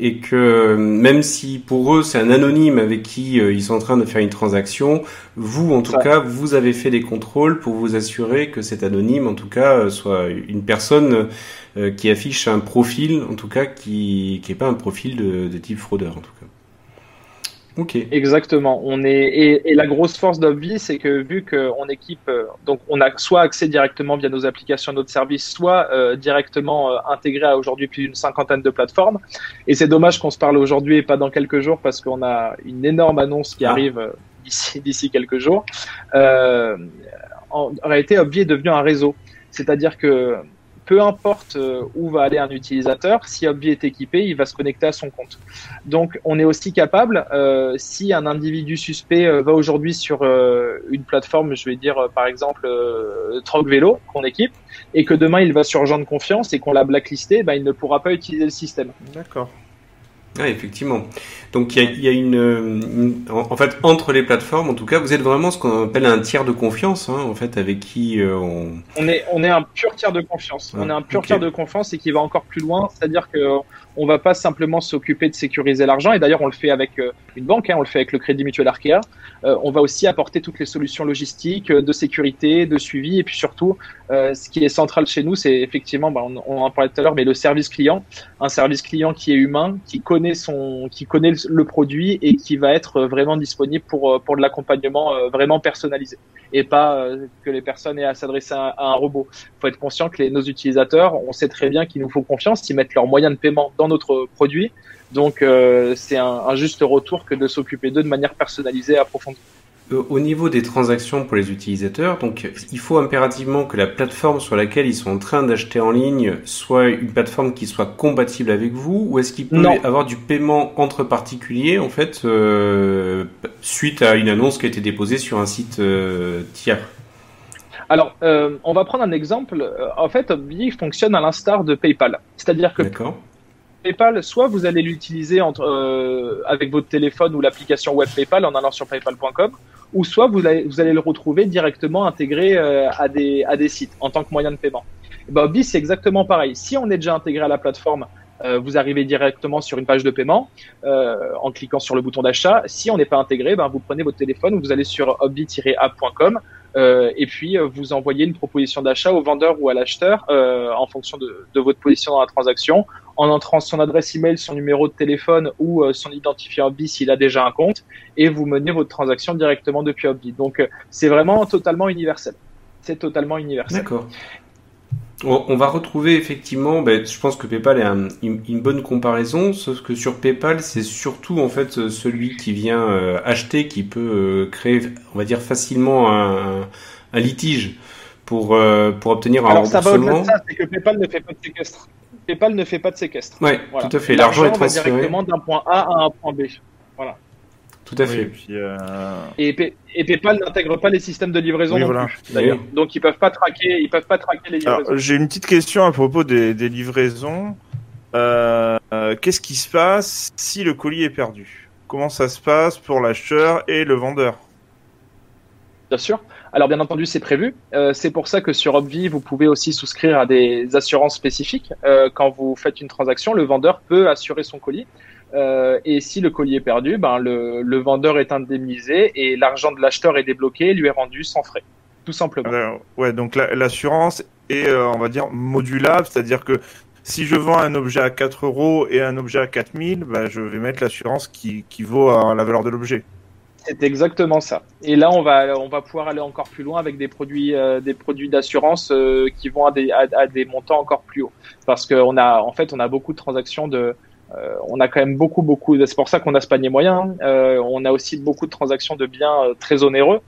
et que même si pour eux c'est un anonyme avec qui euh, ils sont en train de faire une transaction, vous en tout cas vous avez fait des contrôles pour vous assurer que cet anonyme en tout cas euh, soit une personne euh, qui affiche un profil en tout cas qui qui est pas un profil de, de type fraudeur en tout cas. Ok. Exactement. On est et, et la grosse force d'Obvi, c'est que vu qu'on équipe, euh, donc on a soit accès directement via nos applications, notre service, soit euh, directement euh, intégré à aujourd'hui plus d'une cinquantaine de plateformes. Et c'est dommage qu'on se parle aujourd'hui et pas dans quelques jours parce qu'on a une énorme annonce qui ah. arrive d'ici d'ici quelques jours. en réalité, Obvi est devenu un réseau, c'est-à-dire que peu importe où va aller un utilisateur, si Obvi est équipé, il va se connecter à son compte. Donc, on est aussi capable, si un individu suspect va aujourd'hui sur une plateforme, je vais dire par exemple Troc Vélo qu'on équipe, et que demain il va sur Jean de confiance et qu'on l'a blacklisté, ben, il ne pourra pas utiliser le système. D'accord. Ah, effectivement. Donc il y a, une, en, fait entre les plateformes, en tout cas, vous êtes vraiment ce qu'on appelle un tiers de confiance, hein, en fait, avec qui euh, on. On est on est un pur tiers de confiance. on est un pur tiers de confiance et qui va encore plus loin, c'est-à-dire que on va pas simplement s'occuper de sécuriser l'argent. Et d'ailleurs, on le fait avec euh, une banque, hein, on le fait avec le Crédit Mutuel Arkea. Euh, on va aussi apporter toutes les solutions logistiques, de sécurité, de suivi, et puis surtout, ce qui est central chez nous, c'est effectivement, bah, on, on, en parlait tout à l'heure, mais le service client, un service client qui est humain, qui connaît son, qui connaît le produit et qui va être vraiment disponible pour pour de l'accompagnement vraiment personnalisé et pas que les personnes aient à s'adresser à, un robot. Il faut être conscient que les, nos utilisateurs, on sait très bien qu'il nous faut confiance, ils mettent leurs moyens de paiement dans notre produit. Donc euh, c'est un, juste retour que de s'occuper d'eux de manière personnalisée et approfondie. Euh, au niveau des transactions pour les utilisateurs, donc il faut impérativement que la plateforme sur laquelle ils sont en train d'acheter en ligne soit une plateforme qui soit compatible avec vous, ou est-ce qu'il peut y avoir du paiement entre particuliers en fait euh, suite à une annonce qui a été déposée sur un site tiers? Alors, on va prendre un exemple. En fait, Obvi fonctionne à l'instar de PayPal. C'est-à-dire que PayPal, soit vous allez l'utiliser euh, avec votre téléphone ou l'application web PayPal en allant sur paypal.com, ou soit vous allez, le retrouver directement intégré euh, à, des, sites en tant que moyen de paiement. Et ben, c'est exactement pareil. Si on est déjà intégré à la plateforme, euh, vous arrivez directement sur une page de paiement en cliquant sur le bouton d'achat. Si on n'est pas intégré, ben, vous prenez votre téléphone, vous allez sur hobby-app.com et puis vous envoyez une proposition d'achat au vendeur ou à l'acheteur en fonction de, de, votre position dans la transaction en entrant son adresse email, son numéro de téléphone ou euh, son identifiant Hobby s'il a déjà un compte, et vous menez votre transaction directement depuis Hobby. Donc euh, c'est vraiment totalement universel. C'est totalement universel. On va retrouver effectivement, ben, je pense que PayPal est une, bonne comparaison, sauf que sur PayPal, c'est surtout en fait celui qui vient euh, acheter qui peut créer, on va dire facilement un, litige pour pour obtenir un Alors, Ça va au-delà de ça, c'est que PayPal ne fait pas de séquestre. PayPal ne fait pas de séquestre. Oui, tout à fait. L'argent est transféré directement d'un point A à un point B. Voilà. Tout à fait. Euh, et, PayPal n'intègre pas les systèmes de livraison d'ailleurs. Donc ils peuvent pas traquer, ils peuvent pas traquer les livraisons. J'ai une petite question à propos des, livraisons. Euh, qu'est-ce qui se passe si le colis est perdu? Comment ça se passe pour l'acheteur et le vendeur? Bien sûr. Alors bien entendu, c'est prévu. Euh, c'est pour ça que sur Obvi, vous pouvez aussi souscrire à des assurances spécifiques. Euh, quand vous faites une transaction, le vendeur peut assurer son colis. Euh, et si le colis est perdu, ben le, vendeur est indemnisé et l'argent de l'acheteur est débloqué et lui est rendu sans frais, tout simplement. ouais, donc l'assurance est, on va dire, modulable, c'est-à-dire que si je vends un objet à 4 euros et un objet à 4000, ben, je vais mettre l'assurance qui, qui vaut à la valeur de l'objet. C'est exactement ça. Et là, on va, on va pouvoir aller encore plus loin avec des produits, euh, des produits d'assurance euh, qui vont à des, à, des montants encore plus hauts. Parce qu'on a, en fait, on a beaucoup de transactions de, euh, on a quand même beaucoup, beaucoup. C'est pour ça qu'on a ce panier moyen. Hein. on a aussi beaucoup de transactions de biens très onéreux.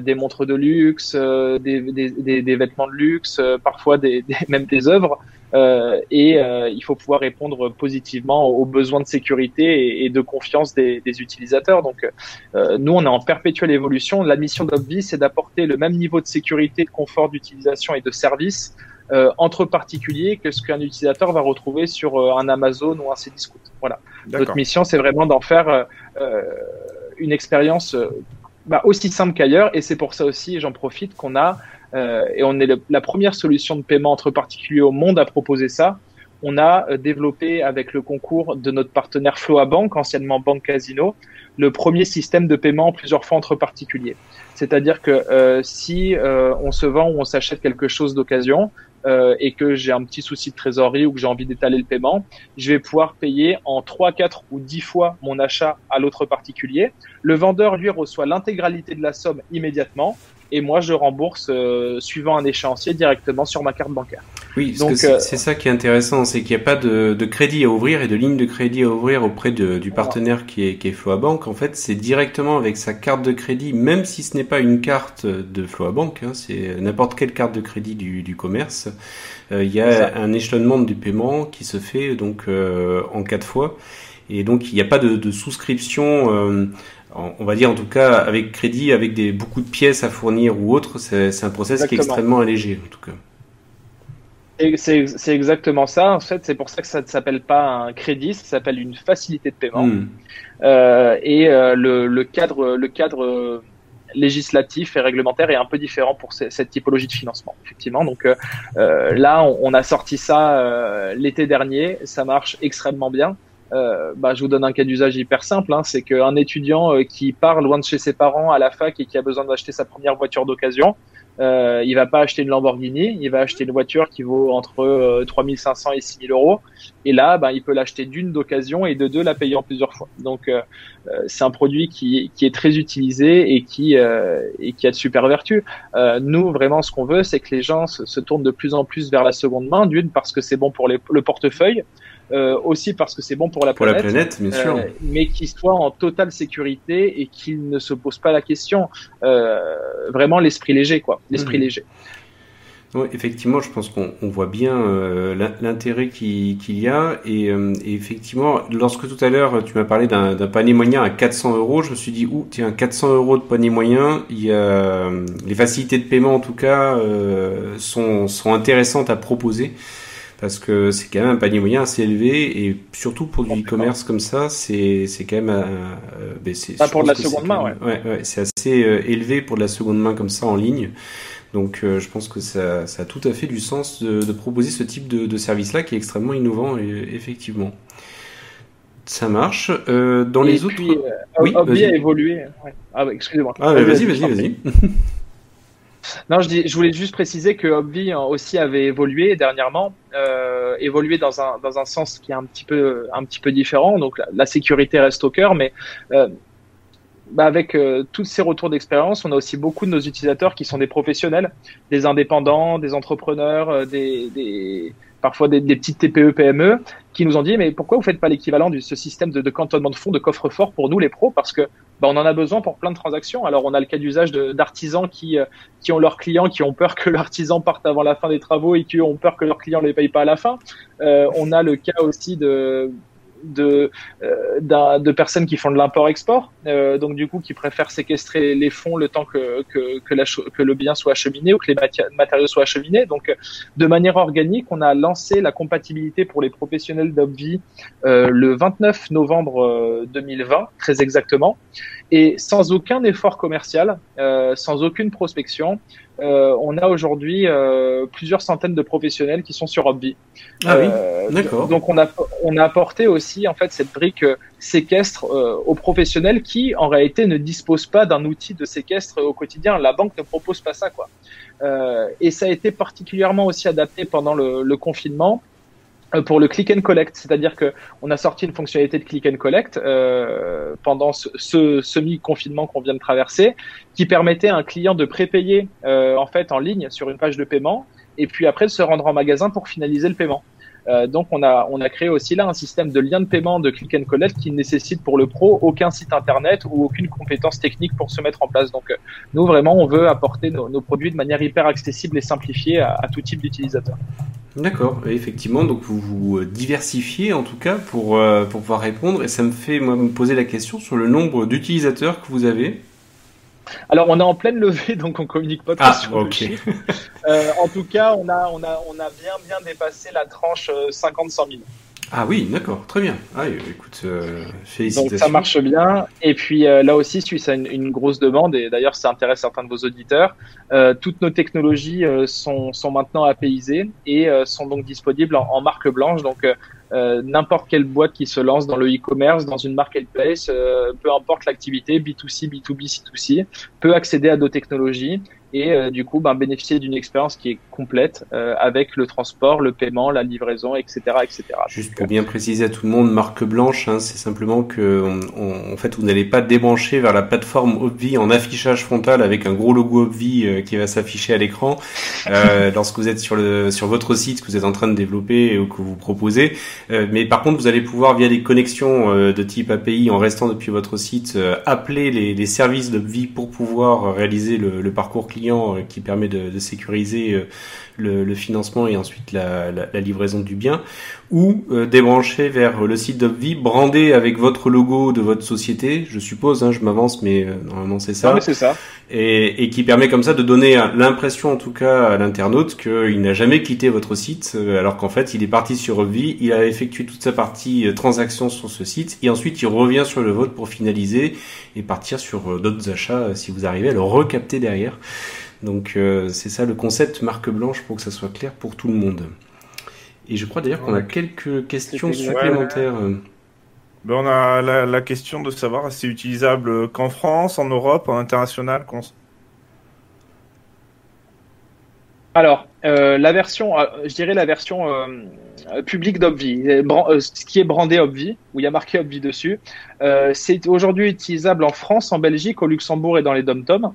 des montres de luxe, des, des, des, vêtements de luxe, parfois des, même des œuvres. Euh, et euh, il faut pouvoir répondre positivement aux besoins de sécurité et, de confiance des, des utilisateurs. Donc, euh, nous, on est en perpétuelle évolution. La mission d'Obvi, c'est d'apporter le même niveau de sécurité, de confort d'utilisation et de service entre particuliers que ce qu'un utilisateur va retrouver sur un Amazon ou un Cdiscount. Voilà. Notre mission, c'est vraiment d'en faire une expérience bah, aussi simple qu'ailleurs. Et c'est pour ça aussi, j'en profite, qu'on a euh, et on est la première solution de paiement entre particuliers au monde à proposer ça. On a euh, développé avec le concours de notre partenaire Floabank, anciennement Banque Casino, le premier système de paiement plusieurs fois entre particuliers. C'est-à-dire que euh, si on se vend ou on s'achète quelque chose d'occasion, euh, et que j'ai un petit souci de trésorerie ou que j'ai envie d'étaler le paiement, je vais pouvoir payer en 3, 4 ou 10 fois mon achat à l'autre particulier. Le vendeur, lui, reçoit l'intégralité de la somme immédiatement et moi je rembourse euh, suivant un échéancier directement sur ma carte bancaire. Oui, parce que c'est ça qui est intéressant, c'est qu'il n'y a pas de, de, crédit à ouvrir et de ligne de crédit à ouvrir auprès de, du partenaire qui est, qui est Floabank. En fait, c'est directement avec sa carte de crédit, même si ce n'est pas une carte de Floabank, hein, c'est n'importe quelle carte de crédit du, du commerce. Euh, il y a un échelonnement du paiement qui se fait donc euh, en quatre fois. Et donc il n'y a pas de, de souscription, euh, on va dire en tout cas avec crédit, avec des, beaucoup de pièces à fournir ou autre. C'est un process qui est extrêmement allégé en tout cas. C'est exactement ça. En fait, c'est pour ça que ça ne s'appelle pas un crédit, ça s'appelle une facilité de paiement. Hmm. Euh, et euh, le, le, cadre, le cadre législatif et réglementaire est un peu différent pour cette typologie de financement, effectivement. Donc euh, euh là, on, on, a sorti ça euh, l'été dernier, ça marche extrêmement bien. Euh, bah, je vous donne un cas d'usage hyper simple, hein, c'est qu'un étudiant qui part loin de chez ses parents à la fac et qui a besoin d'acheter sa première voiture d'occasion, euh, il va pas acheter une Lamborghini, il va acheter une voiture qui vaut entre euh, 3500 et 6000 euros. Et là, ben, il peut l'acheter d'une d'occasion et de deux la payer en plusieurs fois. Donc, euh, euh, c'est un produit qui, qui, est très utilisé et qui, euh, et qui a de super vertus. nous, vraiment, ce qu'on veut, c'est que les gens se, tournent de plus en plus vers la seconde main, d'une parce que c'est bon pour le portefeuille, euh, aussi parce que c'est bon pour la pour planète, la planète bien sûr. Euh, mais qu'il soit en totale sécurité et qu'il ne se pose pas la question. Euh, vraiment l'esprit léger, quoi, l'esprit mmh. léger. Oui, effectivement, je pense qu'on voit bien euh, l'intérêt qu'il y a. Et, euh, et, effectivement, lorsque tout à l'heure tu m'as parlé d'un panier moyen à 400 euros, je me suis dit, ouh, tiens, 400 euros de panier moyen, il y a, les facilités de paiement en tout cas euh, sont, sont intéressantes à proposer parce que c'est quand même un panier moyen assez élevé et surtout pour du e-commerce comme ça, c'est quand même euh, ben c'est pour de la seconde main, ouais. Ouais, ouais c'est assez euh, élevé pour de la seconde main comme ça en ligne. Donc euh, je pense que ça, ça a tout à fait du sens de, de proposer ce type de, de service-là qui est extrêmement innovant et, effectivement. Ça marche. Euh, dans et les puis, autres, oui, Hobby a évolué. Ouais. Ah, excusez-moi. Ah, vas-y, vas-y, vas-y. Non, je, voulais juste préciser que Obvi aussi avait évolué dernièrement, euh, évolué dans un, dans un sens qui est un petit peu, un petit peu différent. Donc la, sécurité reste au cœur, mais euh, bah avec euh, tous ces retours d'expérience, on a aussi beaucoup de nos utilisateurs qui sont des professionnels, des indépendants, des entrepreneurs, des, parfois des, petites TPE, PME, qui nous ont dit mais pourquoi vous faites pas l'équivalent de ce système de, de cantonnement de fonds, de coffre-fort pour nous les pros? Parce que bah, on en a besoin pour plein de transactions. Alors on a le cas d'usage d'artisans qui, euh, qui ont leurs clients, qui ont peur que l'artisan parte avant la fin des travaux et qui ont peur que leurs clients ne les payent pas à la fin. Euh, on a le cas aussi de de, euh, de personnes qui font de l'import-export, euh, donc du coup qui préfèrent séquestrer les fonds le temps que, que, que, le bien soit acheminé ou que les matériaux soient acheminés. Donc de manière organique, on a lancé la compatibilité pour les professionnels d'Obvi euh, le 29 novembre 2020, euh, très exactement, et sans aucun effort commercial, sans aucune prospection. Euh, on a aujourd'hui euh, plusieurs centaines de professionnels qui sont sur Hobby. Ah oui, euh, d'accord. Donc on a on a apporté aussi en fait cette brique séquestre aux professionnels qui en réalité ne disposent pas d'un outil de séquestre au quotidien. La banque ne propose pas ça quoi. et ça a été particulièrement aussi adapté pendant le, le confinement euh, pour le click and collect, c'est-à-dire que on a sorti une fonctionnalité de click and collect euh, pendant ce, ce semi-confinement qu'on vient de traverser, qui permettait à un client de prépayer euh, en fait en ligne sur une page de paiement, et puis après de se rendre en magasin pour finaliser le paiement. Euh, donc on a on créé aussi là un système de lien de paiement de click and collect qui nécessite pour le pro aucun site internet ou aucune compétence technique pour se mettre en place. Donc euh, nous vraiment on veut apporter nos, produits de manière hyper accessible et simplifiée à, tout type d'utilisateur. D'accord, effectivement, donc vous vous diversifiez en tout cas pour, euh, pour pouvoir répondre et ça me fait moi me poser la question sur le nombre d'utilisateurs que vous avez. Alors on est en pleine levée donc on communique pas trop ah, sur okay. le euh, en tout cas on a, on, a, on a bien bien dépassé la tranche 50-100 euh, 000. Ah oui, d'accord, très bien. Ah, écoute, euh, félicitations. Donc ça marche bien. Et puis euh, là aussi, suisse à une, une, grosse demande, et d'ailleurs ça intéresse certains de vos auditeurs, euh, toutes nos technologies sont, sont maintenant apaisées et sont donc disponibles en, en marque blanche. Donc n'importe quelle boîte qui se lance dans le e-commerce, dans une marketplace, peu importe l'activité, B2C, B2B, C2C, peut accéder à nos technologies et euh, du coup ben, bénéficier d'une expérience qui est complète euh, avec le transport, le paiement, la livraison, etc. etc. Juste pour bien préciser à tout le monde, marque blanche, hein, c'est simplement que en fait vous n'allez pas débrancher vers la plateforme Obvi en affichage frontal avec un gros logo Obvi euh, qui va s'afficher à l'écran lorsque vous êtes sur le sur votre site que vous êtes en train de développer ou que vous proposez. mais par contre, vous allez pouvoir via des connexions de type API en restant depuis votre site appeler les, les services d'Obvi pour pouvoir réaliser le, le parcours client euh, qui permet de, sécuriser euh, le, financement et ensuite la, livraison du bien, ou euh, débrancher vers le site d'Obvi brandé avec votre logo de votre société, je suppose, hein, je m'avance, mais normalement c'est ça. c'est ça. Et, qui permet comme ça de donner l'impression, en tout cas à l'internaute, qu'il n'a jamais quitté votre site, alors qu'en fait il est parti sur Obvi, il a effectué toute sa partie transaction sur ce site, et ensuite il revient sur le vôtre pour finaliser et partir sur d'autres achats si vous arrivez à le recapter derrière. Donc euh, c'est ça le concept marque blanche pour que ça soit clair pour tout le monde. Et je crois d'ailleurs qu'on a quelques questions supplémentaires. Ben, on a la, question de savoir si c'est utilisable qu'en France, en Europe, en international. Alors, euh, la version, euh, je dirais la version publique d'Obvi, ce qui est brandé Obvi, où il y a marqué Obvi dessus, c'est aujourd'hui utilisable en France, en Belgique, au Luxembourg et dans les dom-toms.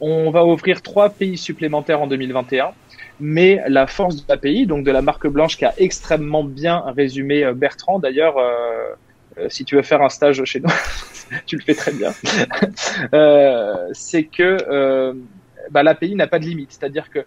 On va ouvrir trois pays supplémentaires en 2021. Mais la force de l'API, donc de la marque blanche qui a extrêmement bien résumé euh, Bertrand, d'ailleurs, euh, euh, si tu veux faire un stage chez nous, tu le fais très bien, c'est que bah, l'API n'a pas de limite. C'est-à-dire que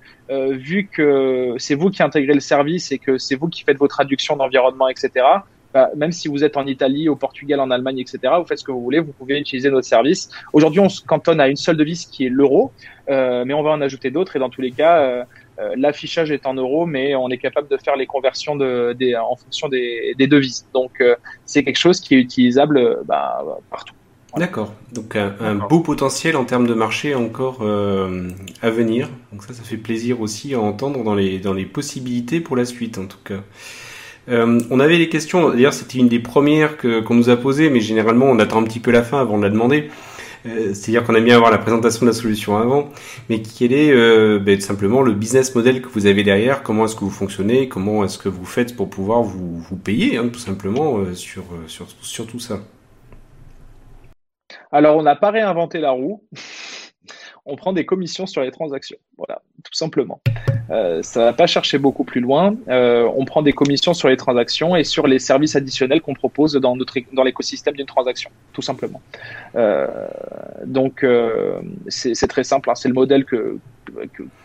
vu que c'est vous qui intégrez le service et que c'est vous qui faites vos traductions d'environnement, etc., bah, même si vous êtes en Italie, au Portugal, en Allemagne, etc., vous faites ce que vous voulez, vous pouvez utiliser notre service. Aujourd'hui, on se cantonne à une seule devise qui est l'euro, euh, mais on va en ajouter d'autres et dans tous les cas, euh, euh, l'affichage est en euros, mais on est capable de faire les conversions de, des, en fonction des, des devises. Donc, euh, c'est quelque chose qui est utilisable bah, partout. D'accord. Donc un, un, beau potentiel en termes de marché encore euh, à venir. Donc ça, ça fait plaisir aussi à entendre dans les dans les possibilités pour la suite en tout cas. Euh, on avait des questions, d'ailleurs c'était une des premières qu'on nous a posées, mais généralement on attend un petit peu la fin avant de la demander. Euh, c'est-à-dire qu'on aime bien avoir la présentation de la solution avant, mais quel est euh, ben, simplement le business model que vous avez derrière, comment est-ce que vous fonctionnez, comment est-ce que vous faites pour pouvoir vous, vous payer, hein, tout simplement, sur, sur, sur tout ça? Alors on n'a pas réinventé la roue on prend des commissions sur les transactions. Voilà, tout simplement. Euh, ça va pas chercher beaucoup plus loin. Euh, on prend des commissions sur les transactions et sur les services additionnels qu'on propose dans notre dans l'écosystème d'une transaction, tout simplement. Euh, donc euh, c'est très simple. Hein. C'est le modèle que,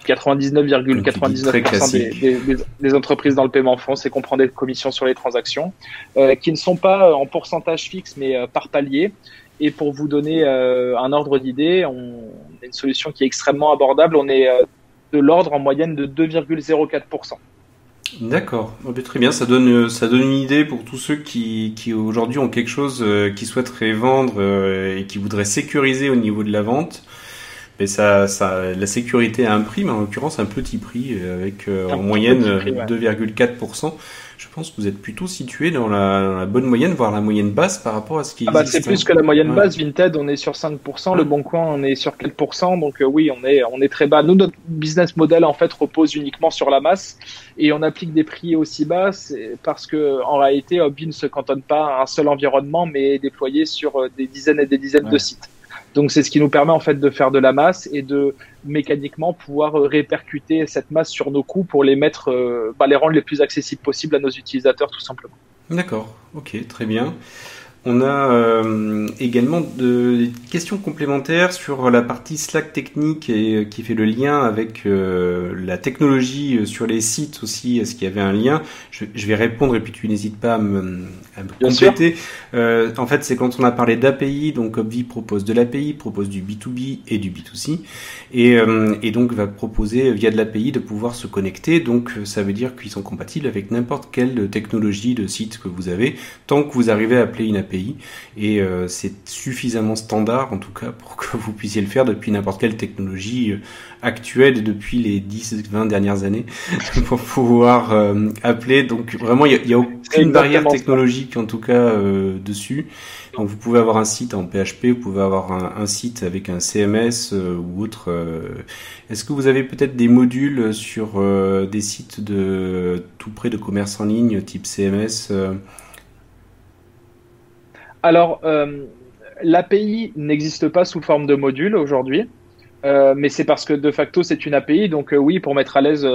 99,99% des, entreprises dans le paiement font, c'est qu'on prend des commissions sur les transactions qui ne sont pas en pourcentage fixe mais par palier. Et pour vous donner euh, un ordre d'idée, on une solution qui est extrêmement abordable. On est euh, de l'ordre en moyenne de 2,04%. D'accord, oh, ben, très bien. Ça donne ça donne une idée pour tous ceux qui, qui aujourd'hui ont quelque chose euh, qui souhaiteraient vendre et qui voudraient sécuriser au niveau de la vente. Mais ça, ça, la sécurité a un prix, mais en l'occurrence un petit prix avec en moyenne 2,4% je pense que vous êtes plutôt situé dans la, bonne moyenne, voire la moyenne basse par rapport à ce qui ah bah, C'est plus que la moyenne basse. Vinted, on est sur 5%, le Bon Coin, on est sur 4%. Donc euh, oui, on est, on est très bas. Nous, notre business model, en fait, repose uniquement sur la masse. Et on applique des prix aussi bas. Parce que en réalité, Hobby ne se cantonne pas à un seul environnement, mais est déployé sur euh, des dizaines et des dizaines de sites. Donc c'est ce qui nous permet en fait de faire de la masse et de mécaniquement pouvoir euh, répercuter cette masse sur nos coûts pour les mettre, euh, bah, les rendre les plus accessibles possibles à nos utilisateurs tout simplement. D'accord, ok, très bien. On a euh, également des questions complémentaires sur la partie Slack technique et euh, qui fait le lien avec euh, la technologie sur les sites aussi. Est-ce qu'il y avait un lien? Je, vais répondre et puis tu n'hésites pas à me, à compléter. en fait, c'est quand on a parlé d'API, donc Obvi propose de l'API, propose du B2B et du B2C, et, et donc va proposer via de l'API de pouvoir se connecter. Donc ça veut dire qu'ils sont compatibles avec n'importe quelle technologie de site que vous avez, tant que vous arrivez à appeler une API et c'est suffisamment standard en tout cas pour que vous puissiez le faire depuis n'importe quelle technologie actuelle depuis les 10-20 dernières années pour pouvoir appeler. Donc vraiment, il n'y a, a, aucune barrière technologique en tout cas dessus. Donc vous pouvez avoir un site en PHP, vous pouvez avoir un, site avec un CMS euh, ou autre. Euh. Est-ce que vous avez peut-être des modules sur euh, des sites de tout près de commerce en ligne, type CMS Alors, l'API n'existe pas sous forme de module aujourd'hui. mais c'est parce que de facto c'est une API, donc oui, pour mettre à l'aise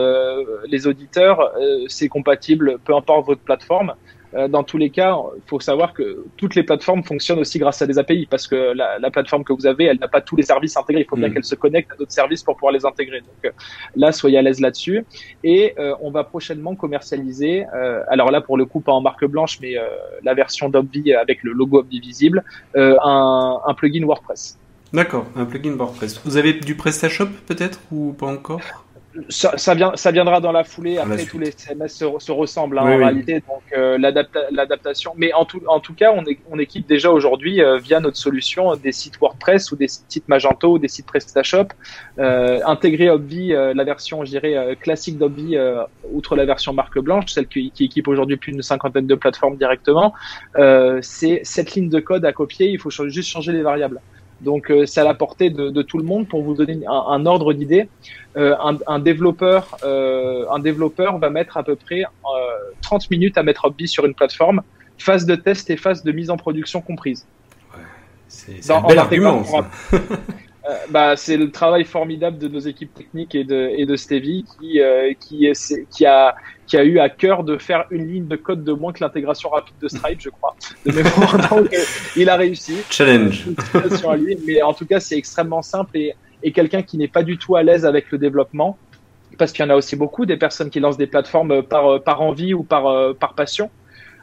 les auditeurs, c'est compatible, peu importe votre plateforme. Euh, dans tous les cas, il faut savoir que toutes les plateformes fonctionnent aussi grâce à des API parce que la, la plateforme que vous avez, elle n'a pas tous les services intégrés. Il faut bien mm. qu'elle se connecte à d'autres services pour pouvoir les intégrer. Donc euh, là, soyez à l'aise là-dessus. Et euh, on va prochainement commercialiser, alors là pour le coup pas en marque blanche, mais la version d'Obvi avec le logo Obvi visible, un, un plugin WordPress. D'accord, un plugin WordPress. Vous avez du PrestaShop peut-être ou pas encore? Ça, ça, vient, ça viendra dans la foulée. Après, tous les CMS se, ressemblent hein, en réalité, donc euh, l'adaptation. Mais en tout, en tout cas, on, est, on équipe déjà aujourd'hui euh, via notre solution des sites WordPress ou des sites Magento ou des sites PrestaShop. Euh, intégrer Obvi, euh, la version, je dirais, classique d'Obvi, outre la version marque blanche, celle qui, qui équipe aujourd'hui plus d'une cinquantaine de plateformes directement. C'est cette ligne de code à copier. Il faut juste changer les variables. Donc euh, c'est à la portée de, de, tout le monde pour vous donner un, un ordre d'idée. Euh, un, un, développeur, euh, un développeur va mettre à peu près 30 euh, minutes à mettre Hobby sur une plateforme, phase de test et phase de mise en production comprise. Ouais, c'est un bel argument. Bah, c'est le travail formidable de nos équipes techniques et de, et de Stevie qui, qui, qui, a, qui a eu à cœur de faire une ligne de code de moins que l'intégration rapide de Stripe, je crois. Donc, il a réussi. Challenge. mais en tout cas, c'est extrêmement simple et, et quelqu'un qui n'est pas du tout à l'aise avec le développement, parce qu'il y en a aussi beaucoup des personnes qui lancent des plateformes par, par envie ou par, par passion.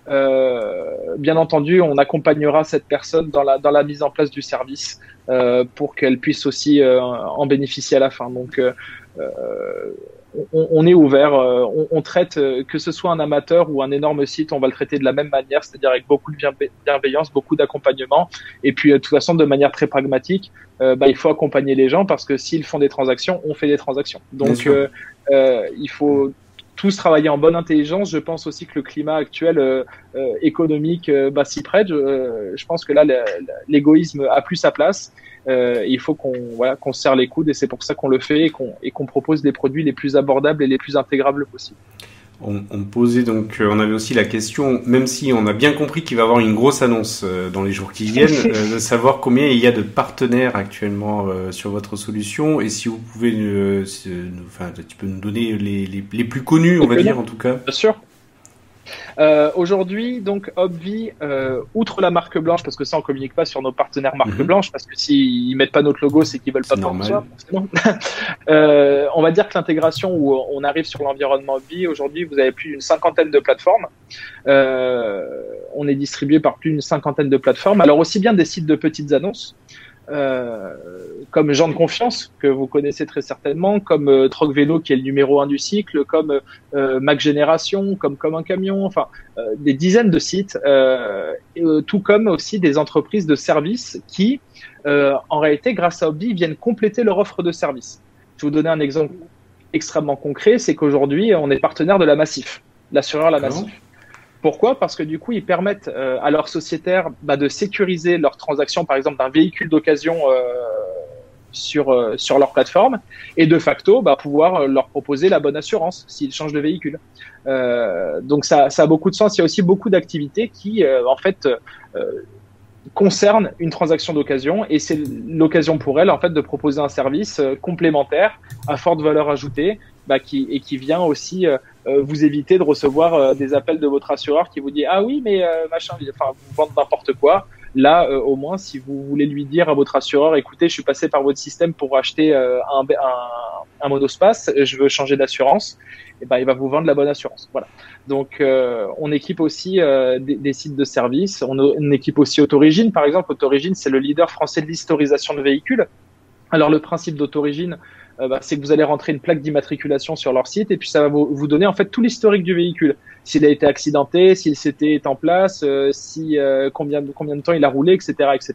Euh, bien entendu, on accompagnera cette personne dans la, dans la mise en place du service euh, pour qu'elle puisse aussi euh, en bénéficier à la fin. Donc, euh, on, on, est ouvert, on, on, traite que ce soit un amateur ou un énorme site, on va le traiter de la même manière, c'est-à-dire avec beaucoup de bienveillance, beaucoup d'accompagnement, et puis de toute façon de manière très pragmatique. bah, il faut accompagner les gens parce que s'ils font des transactions, on fait des transactions. Donc, il faut tous travailler en bonne intelligence. Je pense aussi que le climat actuel euh, euh, économique euh, bah, s'y prête. Je, pense que là, l'égoïsme a plus sa place. il faut qu'on voilà, serre les coudes et c'est pour ça qu'on le fait et qu'on propose des produits les plus abordables et les plus intégrables possibles. On, on, posait donc, euh, on avait aussi la question, même si on a bien compris qu'il va y avoir une grosse annonce euh, dans les jours qui viennent, euh, de savoir combien il y a de partenaires actuellement sur votre solution et si vous pouvez, enfin, tu peux nous donner les, les, les plus connus, on va dire en tout cas. Bien sûr. Euh, Aujourd'hui, donc Obvi, euh, outre la marque blanche, parce que ça on communique pas sur nos partenaires marque mhm. blanche, parce que s'ils mettent pas notre logo, c'est qu'ils veulent pas normal. euh, on va dire que l'intégration où on arrive sur l'environnement Obvi, aujourd'hui vous avez plus d'une cinquantaine de plateformes. Euh, on est distribué par plus d'une cinquantaine de plateformes. Alors aussi bien des sites de petites annonces. Euh, comme Jean de Confiance, que vous connaissez très certainement, comme euh, Troc Vélo, qui est le numéro un du cycle, comme euh, Mac Génération, comme Comme un camion, enfin, euh, des dizaines de sites, tout comme aussi des entreprises de services qui, en réalité, grâce à Hobby, viennent compléter leur offre de services. Je vais vous donner un exemple extrêmement concret, c'est qu'aujourd'hui, on est partenaire de la Massif, l'assureur La Massif. Pourquoi? Parce que du coup, ils permettent euh, à leurs sociétaires bah, de sécuriser leurs transactions, par exemple, d'un véhicule d'occasion euh, sur, euh, sur leur plateforme, et de facto, bah, pouvoir leur proposer la bonne assurance s'ils changent de véhicule. donc ça, ça a beaucoup de sens. Il y a aussi beaucoup d'activités qui, en fait, concernent une transaction d'occasion, et c'est l'occasion pour elles, en fait, de proposer un service complémentaire à forte valeur ajoutée, bah, qui, et qui vient aussi euh, vous évitez de recevoir euh, des appels de votre assureur qui vous dit ah oui mais euh, machin, enfin vous vendez n'importe quoi. Là, au moins, si vous voulez lui dire à votre assureur, écoutez, je suis passé par votre système pour acheter un, un, un, monospace, je veux changer d'assurance, et eh ben il va vous vendre la bonne assurance. Voilà. Donc, on équipe aussi des, des, sites de services. On, on équipe aussi Autorigine, par exemple. Autorigine, c'est le leader français de l'historisation de véhicules. Alors le principe d'autorigine, euh, bah, c'est que vous allez rentrer une plaque d'immatriculation sur leur site et puis ça va vous, vous donner en fait tout l'historique du véhicule, s'il a été accidenté, s'il s'était en place, euh, si euh, combien de combien de temps il a roulé, etc., etc.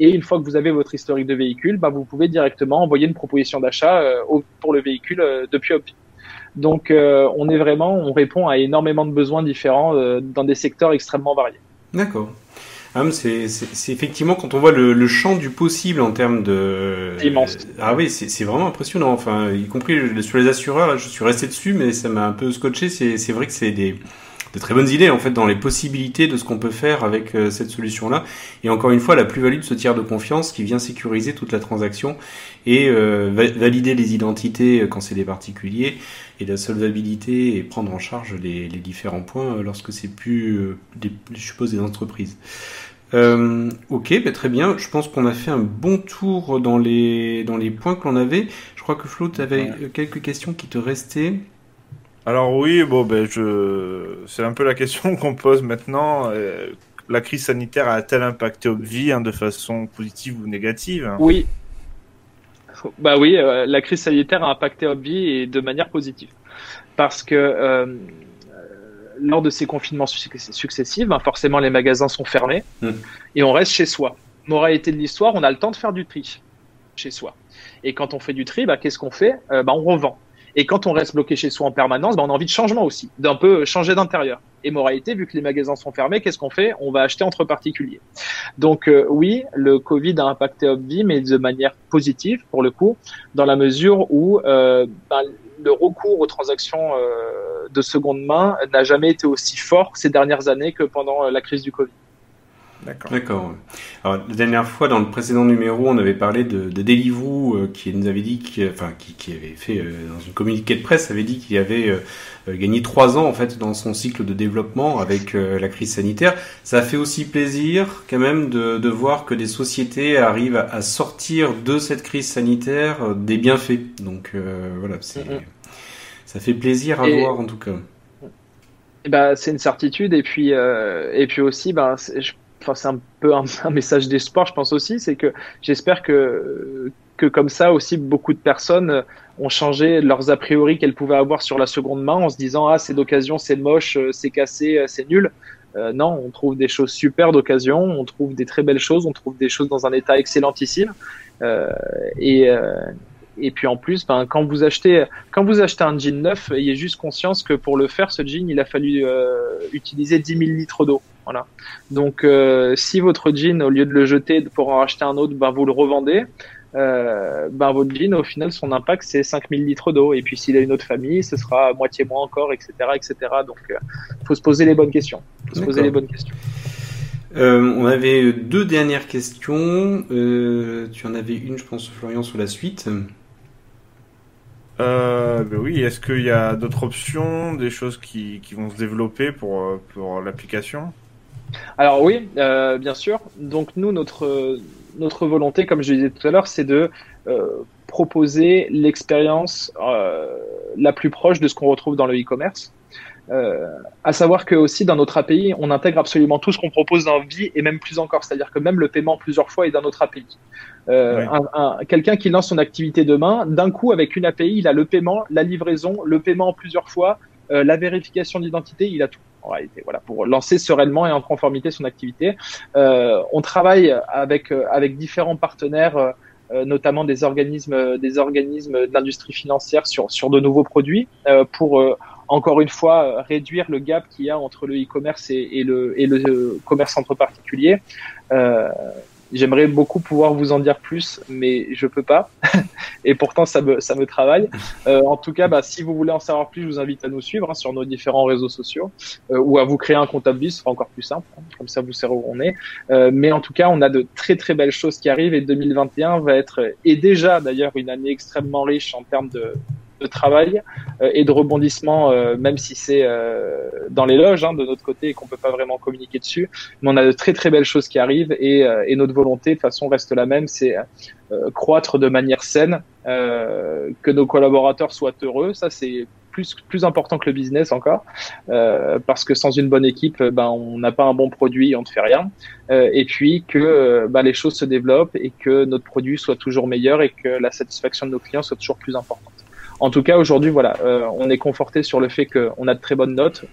Et une fois que vous avez votre historique de véhicule, bah, vous pouvez directement envoyer une proposition d'achat pour le véhicule depuis Opti. Donc on est vraiment, on répond à énormément de besoins différents dans des secteurs extrêmement variés. D'accord. Ah, c'est effectivement quand on voit le, champ du possible en termes de. Immense. Ah oui, c'est vraiment impressionnant. Enfin, y compris sur les assureurs, je suis resté dessus, mais ça m'a un peu scotché. C'est vrai que c'est des de très bonnes idées en fait dans les possibilités de ce qu'on peut faire avec euh, cette solution là et encore une fois la plus-value de ce tiers de confiance qui vient sécuriser toute la transaction et euh, valider les identités quand c'est des particuliers et la solvabilité et prendre en charge les, différents points lorsque c'est plus des, je suppose des entreprises euh, ok, bah, très bien. Je pense qu'on a fait un bon tour dans les, dans les points que l'on avait. Je crois que Flo, tu avais quelques questions qui te restaient. Alors oui, bon, ben je, c'est un peu la question qu'on pose maintenant. Euh, la crise sanitaire a-t-elle impacté Obvi hein, de façon positive ou négative? Oui. Bah oui, euh, la crise sanitaire a impacté Obvi et de manière positive, parce que euh, lors de ces confinements successifs, ben, forcément les magasins sont fermés hmm. et on reste chez soi. Moralité de l'histoire, on a le temps de faire du tri chez soi. Et quand on fait du tri, ben, qu'est-ce qu'on fait? Euh, ben, On revend. Et quand on reste bloqué chez soi en permanence, ben, on a envie de changement aussi, d'un peu changer d'intérieur. Et moralité, vu que les magasins sont fermés, qu'est-ce qu'on fait? On va acheter entre particuliers. Donc euh, oui, le Covid a impacté Obvi, mais de manière positive pour le coup, dans la mesure où euh, ben, le recours aux transactions euh, de seconde main n'a jamais été aussi fort ces dernières années que pendant euh, la crise du Covid. D'accord. Alors, la dernière fois, dans le précédent numéro, on avait parlé de, de Deliveroo euh, qui nous avait dit, enfin, qui, qui, avait fait, dans une communiqué de presse, avait dit qu'il avait gagné trois ans, en fait, dans son cycle de développement avec la crise sanitaire. Ça fait aussi plaisir, quand même, de, de voir que des sociétés arrivent à, sortir de cette crise sanitaire des bienfaits. Donc, voilà, c'est ça fait plaisir à voir en tout cas. Bah, c'est une certitude et puis euh, et puis aussi bah, c'est un peu un, message d'espoir je pense aussi c'est que j'espère que que comme ça aussi beaucoup de personnes ont changé leurs a priori qu'elles pouvaient avoir sur la seconde main en se disant ah c'est d'occasion c'est moche c'est cassé c'est nul. Euh, non on trouve des choses super d'occasion on trouve des très belles choses on trouve des choses dans un état excellentissime. Euh, et, et puis en plus, ben, quand vous achetez quand vous achetez un jean neuf, ayez juste conscience que pour le faire, ce jean, il a fallu euh, utiliser 10 000 litres d'eau. Voilà. Donc euh, si votre jean, au lieu de le jeter pour en acheter un autre, ben, vous le revendez. Euh, ben votre jean au final son impact c'est 5000 litres d'eau et puis s'il a une autre famille ce sera moitié moins encore etc etc donc faut se poser les bonnes questions faut se poser les bonnes questions euh, on avait deux dernières questions. Euh, tu en avais une, je pense, Florian, sur la suite. Euh, ben oui, est-ce qu'il y a d'autres options, des choses qui, qui vont se développer pour, euh, pour l'application? Alors oui, euh, bien sûr. Donc nous, notre, notre volonté, comme je disais tout à l'heure, c'est de euh, proposer l'expérience la plus proche de ce qu'on retrouve dans le e-commerce. Euh, à savoir que aussi dans notre API, on intègre absolument tout ce qu'on propose dans Vie et même plus encore. C'est-à-dire que même le paiement plusieurs fois est dans notre API. Euh, Quelqu'un qui lance son activité demain, d'un coup avec une API, il a le paiement, la livraison, le paiement plusieurs fois, euh, la vérification d'identité, il a tout. En réalité, voilà, pour lancer sereinement et en conformité son activité. Euh, on travaille avec euh, avec différents partenaires. Euh, notamment des organismes, des organismes d'industrie financière sur, sur de nouveaux produits pour encore une fois, réduire le gap qu'il y a entre le e-commerce et, le, et le commerce entre particuliers. Euh, J'aimerais beaucoup pouvoir vous en dire plus, mais je peux pas. et pourtant, ça me, ça me travaille. Euh, en tout cas, bah, si vous voulez en savoir plus, je vous invite à nous suivre hein, sur nos différents réseaux sociaux euh, ou à vous créer un compte Abvis, ce sera encore plus simple. Hein, comme ça, vous saurez où on est. Euh, mais en tout cas, on a de très très belles choses qui arrivent et 2021 va être, et déjà d'ailleurs, une année extrêmement riche en termes de, de travail euh, et de rebondissement, euh, même si c'est euh, dans les loges hein, de notre côté et qu'on peut pas vraiment communiquer dessus. Mais on a de très très belles choses qui arrivent et, et notre volonté de façon reste la même, c'est croître de manière saine, que nos collaborateurs soient heureux. Ça c'est plus plus important que le business encore, euh, parce que sans une bonne équipe, ben on n'a pas un bon produit, on ne fait rien. Euh, et puis que ben, les choses se développent et que notre produit soit toujours meilleur et que la satisfaction de nos clients soit toujours plus importante. En tout cas, aujourd'hui, voilà, euh, on est conforté sur le fait qu'on a de très bonnes notes,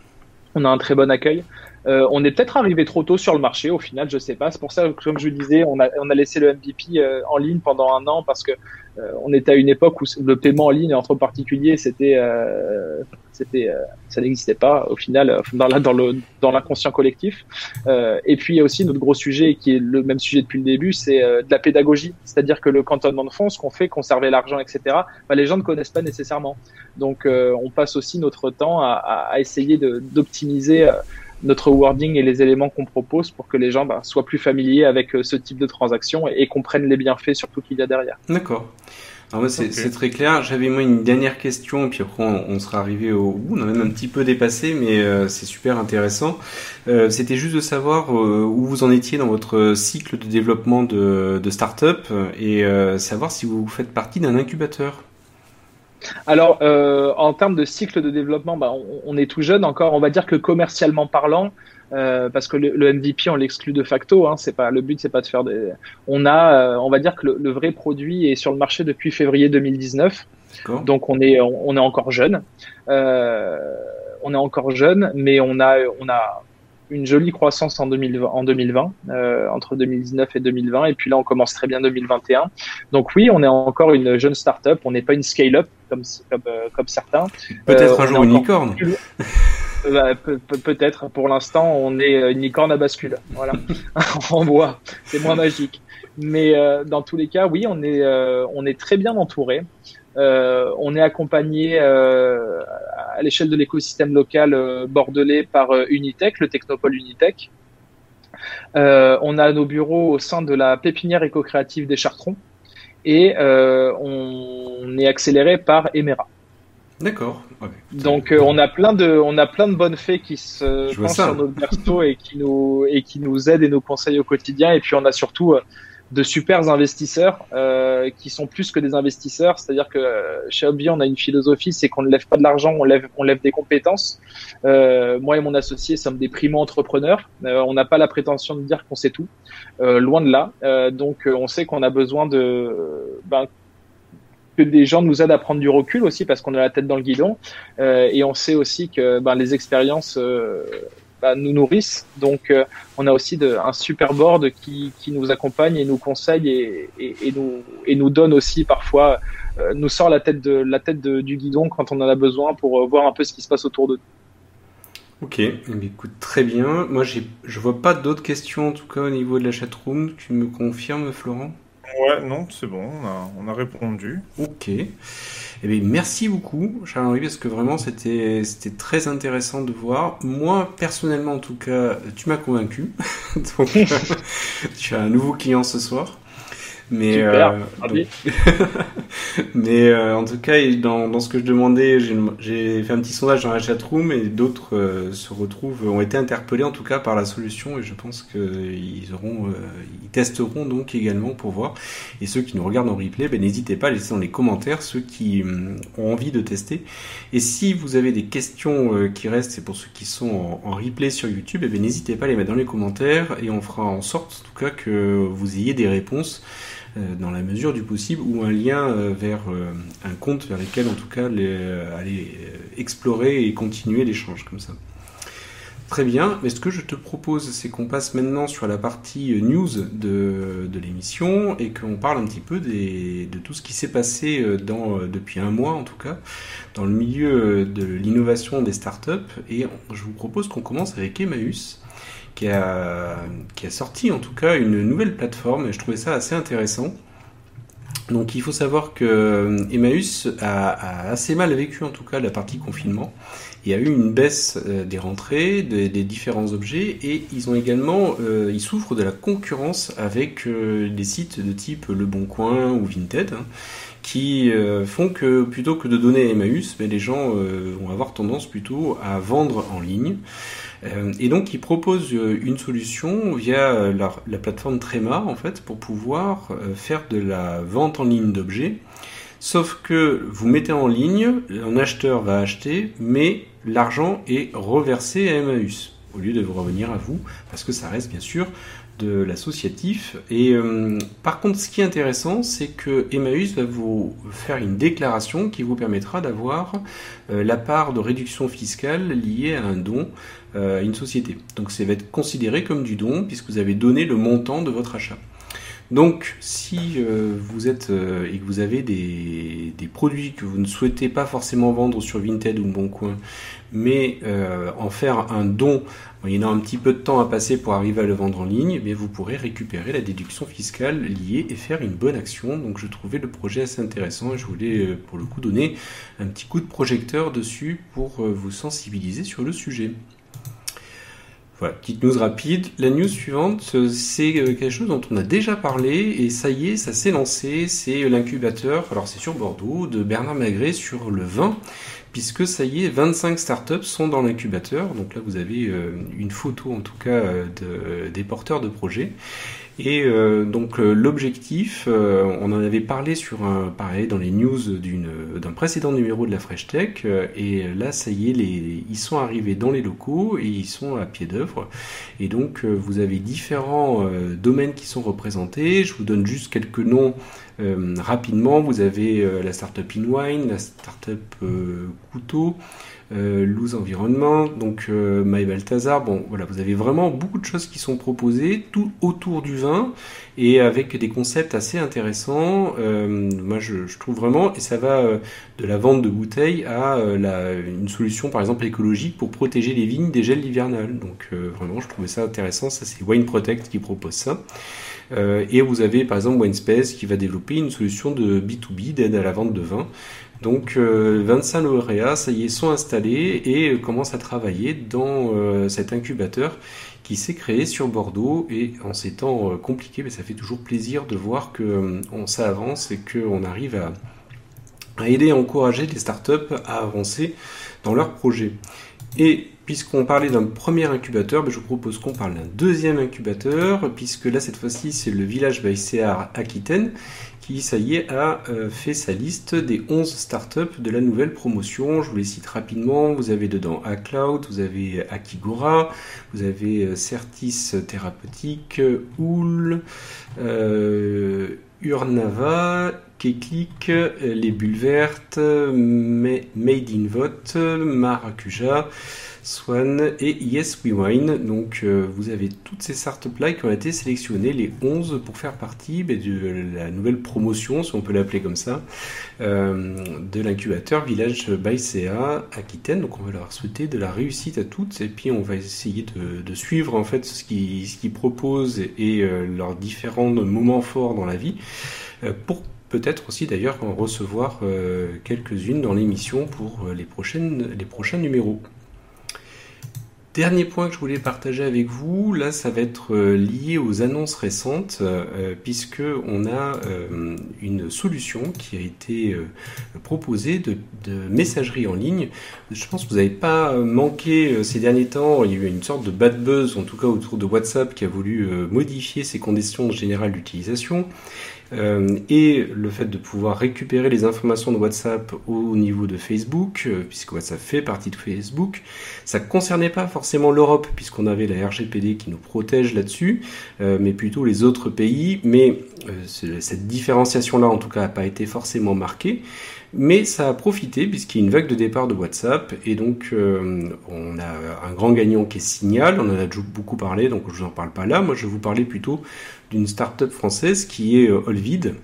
on a un très bon accueil. Euh, on est peut-être arrivé trop tôt sur le marché, au final, je sais pas. C'est pour ça, comme je le disais, on a, on a laissé le MVP euh, en ligne pendant un an parce que euh, on était à une époque où le paiement en ligne entre particuliers, c'était, euh, c'était, euh, ça n'existait pas au final dans, la, dans le dans l'inconscient collectif. et puis il y a aussi notre gros sujet qui est le même sujet depuis le début, c'est de la pédagogie, c'est-à-dire que le cantonnement de fonds, ce qu'on fait, conserver l'argent, etc. Bah, les gens ne connaissent pas nécessairement. Donc on passe aussi notre temps à, à essayer de, d'optimiser notre wording et les éléments qu'on propose pour que les gens bah, soient plus familiers avec euh, ce type de transaction et, comprennent les bienfaits surtout qu'il y a derrière. D'accord. Alors moi c'est très clair. J'avais moi une dernière question, puis après on, sera arrivé au bout. On a même un petit peu dépassé, mais euh, c'est super intéressant. Euh, C'était juste de savoir euh, où vous en étiez dans votre cycle de développement de, de start-up et savoir si vous faites partie d'un incubateur. Alors, euh, en termes de cycle de développement, bah, on, est tout jeune encore. On va dire que commercialement parlant, euh, parce que le, MVP on l'exclut de facto. Hein, c'est pas le but, c'est pas de faire des. On a, euh, on va dire que le, vrai produit est sur le marché depuis février 2019. Donc on est on, est encore jeune. on est encore jeune, mais on a on a une jolie croissance en 2020, en 2020 euh, entre 2019 et 2020, et puis là on commence très bien 2021. Donc oui, on est encore une jeune start-up, on n'est pas une scale-up comme comme, euh, comme certains. Peut-être euh, un jour une licorne. Bah, peut-être. Pour l'instant, on est une licorne à bascule. Voilà, en bois. C'est moins magique. Mais dans tous les cas, oui, on est on est très bien entouré. Euh, on est accompagné euh, à l'échelle de l'écosystème local euh, bordelais par Unitech, le Technopole Unitech. on a nos bureaux au sein de la pépinière éco-créative des Chartrons et on est accéléré par Emera. D'accord. Donc on a plein de on a plein de bonnes fées qui se penchent sur notre berceau et qui nous et qui nous aident et nous conseillent au quotidien et puis on a surtout de super investisseurs euh, qui sont plus que des investisseurs. C'est-à-dire que euh, chez Hobby, on a une philosophie, c'est qu'on ne lève pas de l'argent, on lève, on lève des compétences. Euh, moi et mon associé sommes des primo-entrepreneurs. Euh, on n'a pas la prétention de dire qu'on sait tout, euh, loin de là. donc on sait qu'on a besoin de ben, que des gens nous aident à prendre du recul aussi parce qu'on a la tête dans le guidon. et on sait aussi que ben, les expériences bah, nous nourrissent. Donc, euh, on a aussi un super board qui, qui, nous accompagne et nous conseille et, et, nous, et nous donne aussi parfois, euh, nous sort la tête, de, la tête du guidon quand on en a besoin pour euh, voir un peu ce qui se passe autour de nous. Ok, eh écoute, très bien. Moi, je vois pas d'autres questions, en tout cas au niveau de la chatroom. Tu me confirmes, Florent? Ouais, non, c'est bon, on a, on a répondu. Ok. Eh bien, merci beaucoup, Charles-Henri, parce que vraiment, c'était, très intéressant de voir. Moi, personnellement, en tout cas, tu m'as convaincu. Donc, tu as un nouveau client ce soir. Mais, euh, mais euh, en tout cas, dans, dans, ce que je demandais, j'ai fait un petit sondage dans la chatroom et d'autres euh, se retrouvent, ont été interpellés en tout cas par la solution et je pense qu'ils auront, ils testeront donc également pour voir. Et ceux qui nous regardent en replay, ben, n'hésitez pas à laisser dans les commentaires ceux qui ont envie de tester. Et si vous avez des questions qui restent, c'est pour ceux qui sont en, replay sur YouTube, eh ben, n'hésitez pas à les mettre dans les commentaires et on fera en sorte en tout cas que vous ayez des réponses. Euh, dans la mesure du possible, ou un lien euh, vers euh, un compte vers lequel en tout cas aller explorer et continuer l'échange comme ça. Très bien, mais ce que je te propose, c'est qu'on passe maintenant sur la partie news de, l'émission et qu'on parle un petit peu de tout ce qui s'est passé depuis un mois en tout cas dans le milieu de l'innovation des startups. Et je vous propose qu'on commence avec Emmaüs qui a, qui a sorti en tout cas une nouvelle plateforme et je trouvais ça assez intéressant. Donc il faut savoir que euh, Emmaüs a, assez mal vécu en tout cas la partie confinement. Il y a eu une baisse euh, des rentrées, des, différents objets et ils ont également, euh, ils souffrent de la concurrence avec des sites de type Le Bon Coin ou Vinted hein, qui font que plutôt que de donner à Emmaüs, mais les gens vont avoir tendance plutôt à vendre en ligne. Euh, et donc, ils proposent euh, une solution via euh, la, plateforme Trema, en fait, pour pouvoir faire de la vente en ligne d'objets Sauf que vous mettez en ligne, un acheteur va acheter, mais l'argent est reversé à Emmaüs au lieu de vous revenir à vous, parce que ça reste bien sûr de l'associatif. Et par contre, ce qui est intéressant, c'est que Emmaüs va vous faire une déclaration qui vous permettra d'avoir la part de réduction fiscale liée à un don à une société. Donc ça va être considéré comme du don puisque vous avez donné le montant de votre achat. Donc, si vous êtes et que vous avez des, des, produits que vous ne souhaitez pas forcément vendre sur Vinted ou Bon Coin, mais en faire un don il a un petit peu de temps à passer pour arriver à le vendre en ligne, mais vous pourrez récupérer la déduction fiscale liée et faire une bonne action. Donc je trouvais le projet assez intéressant et je voulais euh, pour le coup donner un petit coup de projecteur dessus pour euh, vous sensibiliser sur le sujet. Voilà, petite news rapide. La news suivante, euh, c'est quelque chose dont on a déjà parlé et ça y est, ça s'est lancé. C'est l'incubateur, alors c'est sur Bordeaux, de Bernard Magret sur le vin puisque ça y est, 25 startups sont dans l'incubateur. Donc là, vous avez euh, une photo en tout cas euh, de, des porteurs de projets. Et euh, donc l'objectif, on en avait parlé sur un pareil dans les news d'un précédent numéro de la Fresh Tech. et là, ça y est, les, ils sont arrivés dans les locaux et ils sont à pied d'œuvre. Et donc vous avez différents domaines qui sont représentés. Je vous donne juste quelques noms euh, rapidement, vous avez euh, la startup InWine, la startup euh, Couteau, euh, Loose Environnement, donc euh, My Balthazar. Bon, voilà, vous avez vraiment beaucoup de choses qui sont proposées, tout autour du vin et avec des concepts assez intéressants. Euh, moi, je, je, trouve vraiment, et ça va de la vente de bouteilles à la, une solution, par exemple, écologique pour protéger les vignes des gels hivernales. Donc, vraiment, je trouvais ça intéressant. Ça, c'est Wine Protect qui propose ça. Euh, et vous avez par exemple OneSpace qui va développer une solution de B2B d'aide à la vente de vin. Donc euh, 25 lauréats, ça y est, sont installés et euh, commencent à travailler dans euh, cet incubateur qui s'est créé sur Bordeaux. Et en ces temps compliqués, ça fait toujours plaisir de voir que ça avance et qu'on arrive à, à aider et encourager les startups à avancer dans leurs projets. Et puisqu'on parlait d'un premier incubateur, ben, je vous propose qu'on parle d'un deuxième incubateur, puisque là, cette fois-ci, c'est le village Baïséar Aquitaine, qui, ça y est, a euh, fait sa liste des 11 startups de la nouvelle promotion. Je vous les cite rapidement. Vous avez dedans Acloud, vous avez Akigora, vous avez euh, Certis Thérapeutique, Oul, euh, Urnava, Keklik, Les Bulles Vertes, Made in Vote, Maracuja, Swan et Yes We Wine. Donc euh, vous avez toutes ces startups-là qui ont été sélectionnées, les 11 pour faire partie ben, de la nouvelle promotion, si on peut l'appeler comme ça, euh, de l'incubateur Village by Aquitaine. Donc on va leur souhaiter de la réussite à toutes et puis on va essayer de, suivre en fait ce qu'ils proposent et, euh, leurs différents moments forts dans la vie pour peut-être aussi d'ailleurs en recevoir quelques-unes dans l'émission pour les prochains numéros. Dernier point que je voulais partager avec vous, là ça va être euh, lié aux annonces récentes, euh, puisque on a euh, une solution qui a été proposée de, messagerie en ligne. Je pense que vous n'avez pas manqué ces derniers temps, il y a eu une sorte de bad buzz, en tout cas autour de WhatsApp, qui a voulu modifier ses conditions générales d'utilisation. Euh, et le fait de pouvoir récupérer les informations de WhatsApp au niveau de Facebook, euh, puisque WhatsApp fait partie de Facebook, ça ne concernait pas forcément l'Europe, puisqu'on avait la RGPD qui nous protège là-dessus, euh, mais plutôt les autres pays. Mais cette différenciation-là, en tout cas, n'a pas été forcément marquée. Mais ça a profité puisqu'il y a une vague de départ de WhatsApp et donc on a un grand gagnant qui est Signal, on en a beaucoup parlé donc je vous en parle pas là, moi je vais vous parler plutôt d'une start-up française qui est euh, Olvid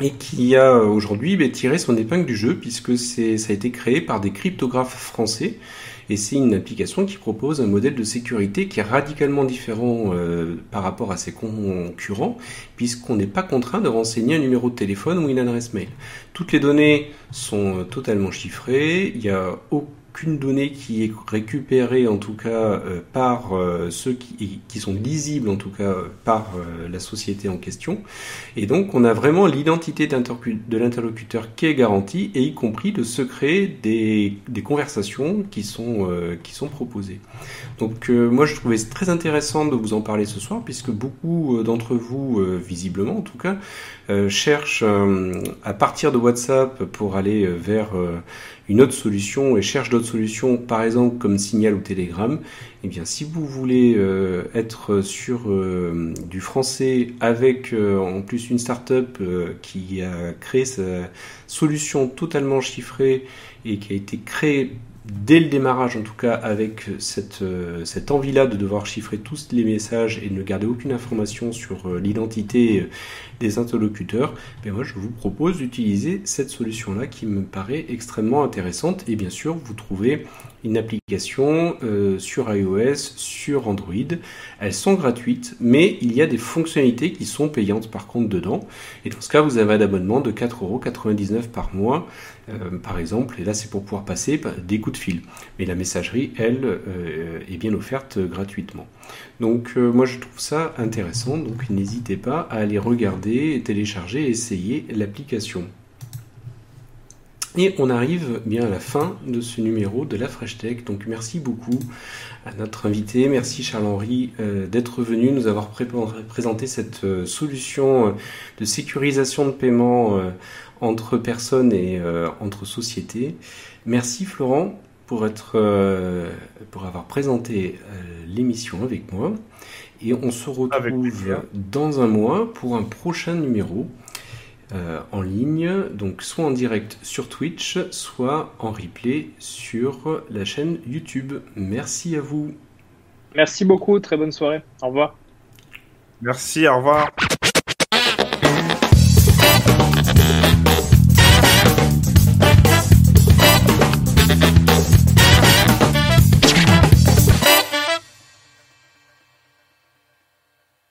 et qui a euh, aujourd'hui bah, tiré son épingle du jeu puisque ça a été créé par des cryptographes français et c'est une application qui propose un modèle de sécurité qui est radicalement différent euh, par rapport à ses concurrents puisqu'on n'est pas contraint de renseigner un numéro de téléphone ou une adresse mail. Toutes les données sont totalement chiffrées, il n'y a aucun aucune donnée qui est récupérée en tout cas euh, par euh, ceux qui, sont lisibles en tout cas par la société en question. Et donc on a vraiment l'identité de l'interlocuteur qui est garantie et y compris le secret des, des conversations qui sont, qui sont proposées. Donc moi je trouvais très intéressant de vous en parler ce soir puisque beaucoup d'entre vous, visiblement en tout cas, cherchent à partir de WhatsApp pour aller vers une autre solution et cherche d'autres solutions, par exemple comme Signal ou Telegram, eh bien si vous voulez euh, être sur euh, du français avec euh, en plus une startup qui a créé sa solution totalement chiffrée et qui a été créée dès le démarrage en tout cas avec cette, cette envie-là de devoir chiffrer tous les messages et de ne garder aucune information sur l'identité des interlocuteurs, mais moi je vous propose d'utiliser cette solution-là qui me paraît extrêmement intéressante. Et bien sûr, vous trouvez une application euh, sur iOS, sur Android. Elles sont gratuites, mais il y a des fonctionnalités qui sont payantes par contre dedans. Et dans ce cas, vous avez un abonnement de 4,99€ par mois, euh, par exemple. Et là, c'est pour pouvoir passer des coups de fil. Mais la messagerie, elle, euh, est bien offerte gratuitement. Donc moi, je trouve ça intéressant. Donc n'hésitez pas à aller regarder, télécharger et essayer l'application. Et on arrive bien à la fin de ce numéro de la Fresh Tech. Donc merci beaucoup à notre invité. Merci Charles-Henri euh, d'être venu nous avoir présenté cette euh, solution euh, de sécurisation de paiement entre personnes et entre sociétés. Merci Florent pour, être, pour avoir présenté l'émission avec moi. Et on se retrouve dans un mois pour un prochain numéro. Euh, en ligne, donc soit en direct sur Twitch, soit en replay sur la chaîne YouTube. Merci à vous. Merci beaucoup, très bonne soirée. Au revoir. Merci, au revoir.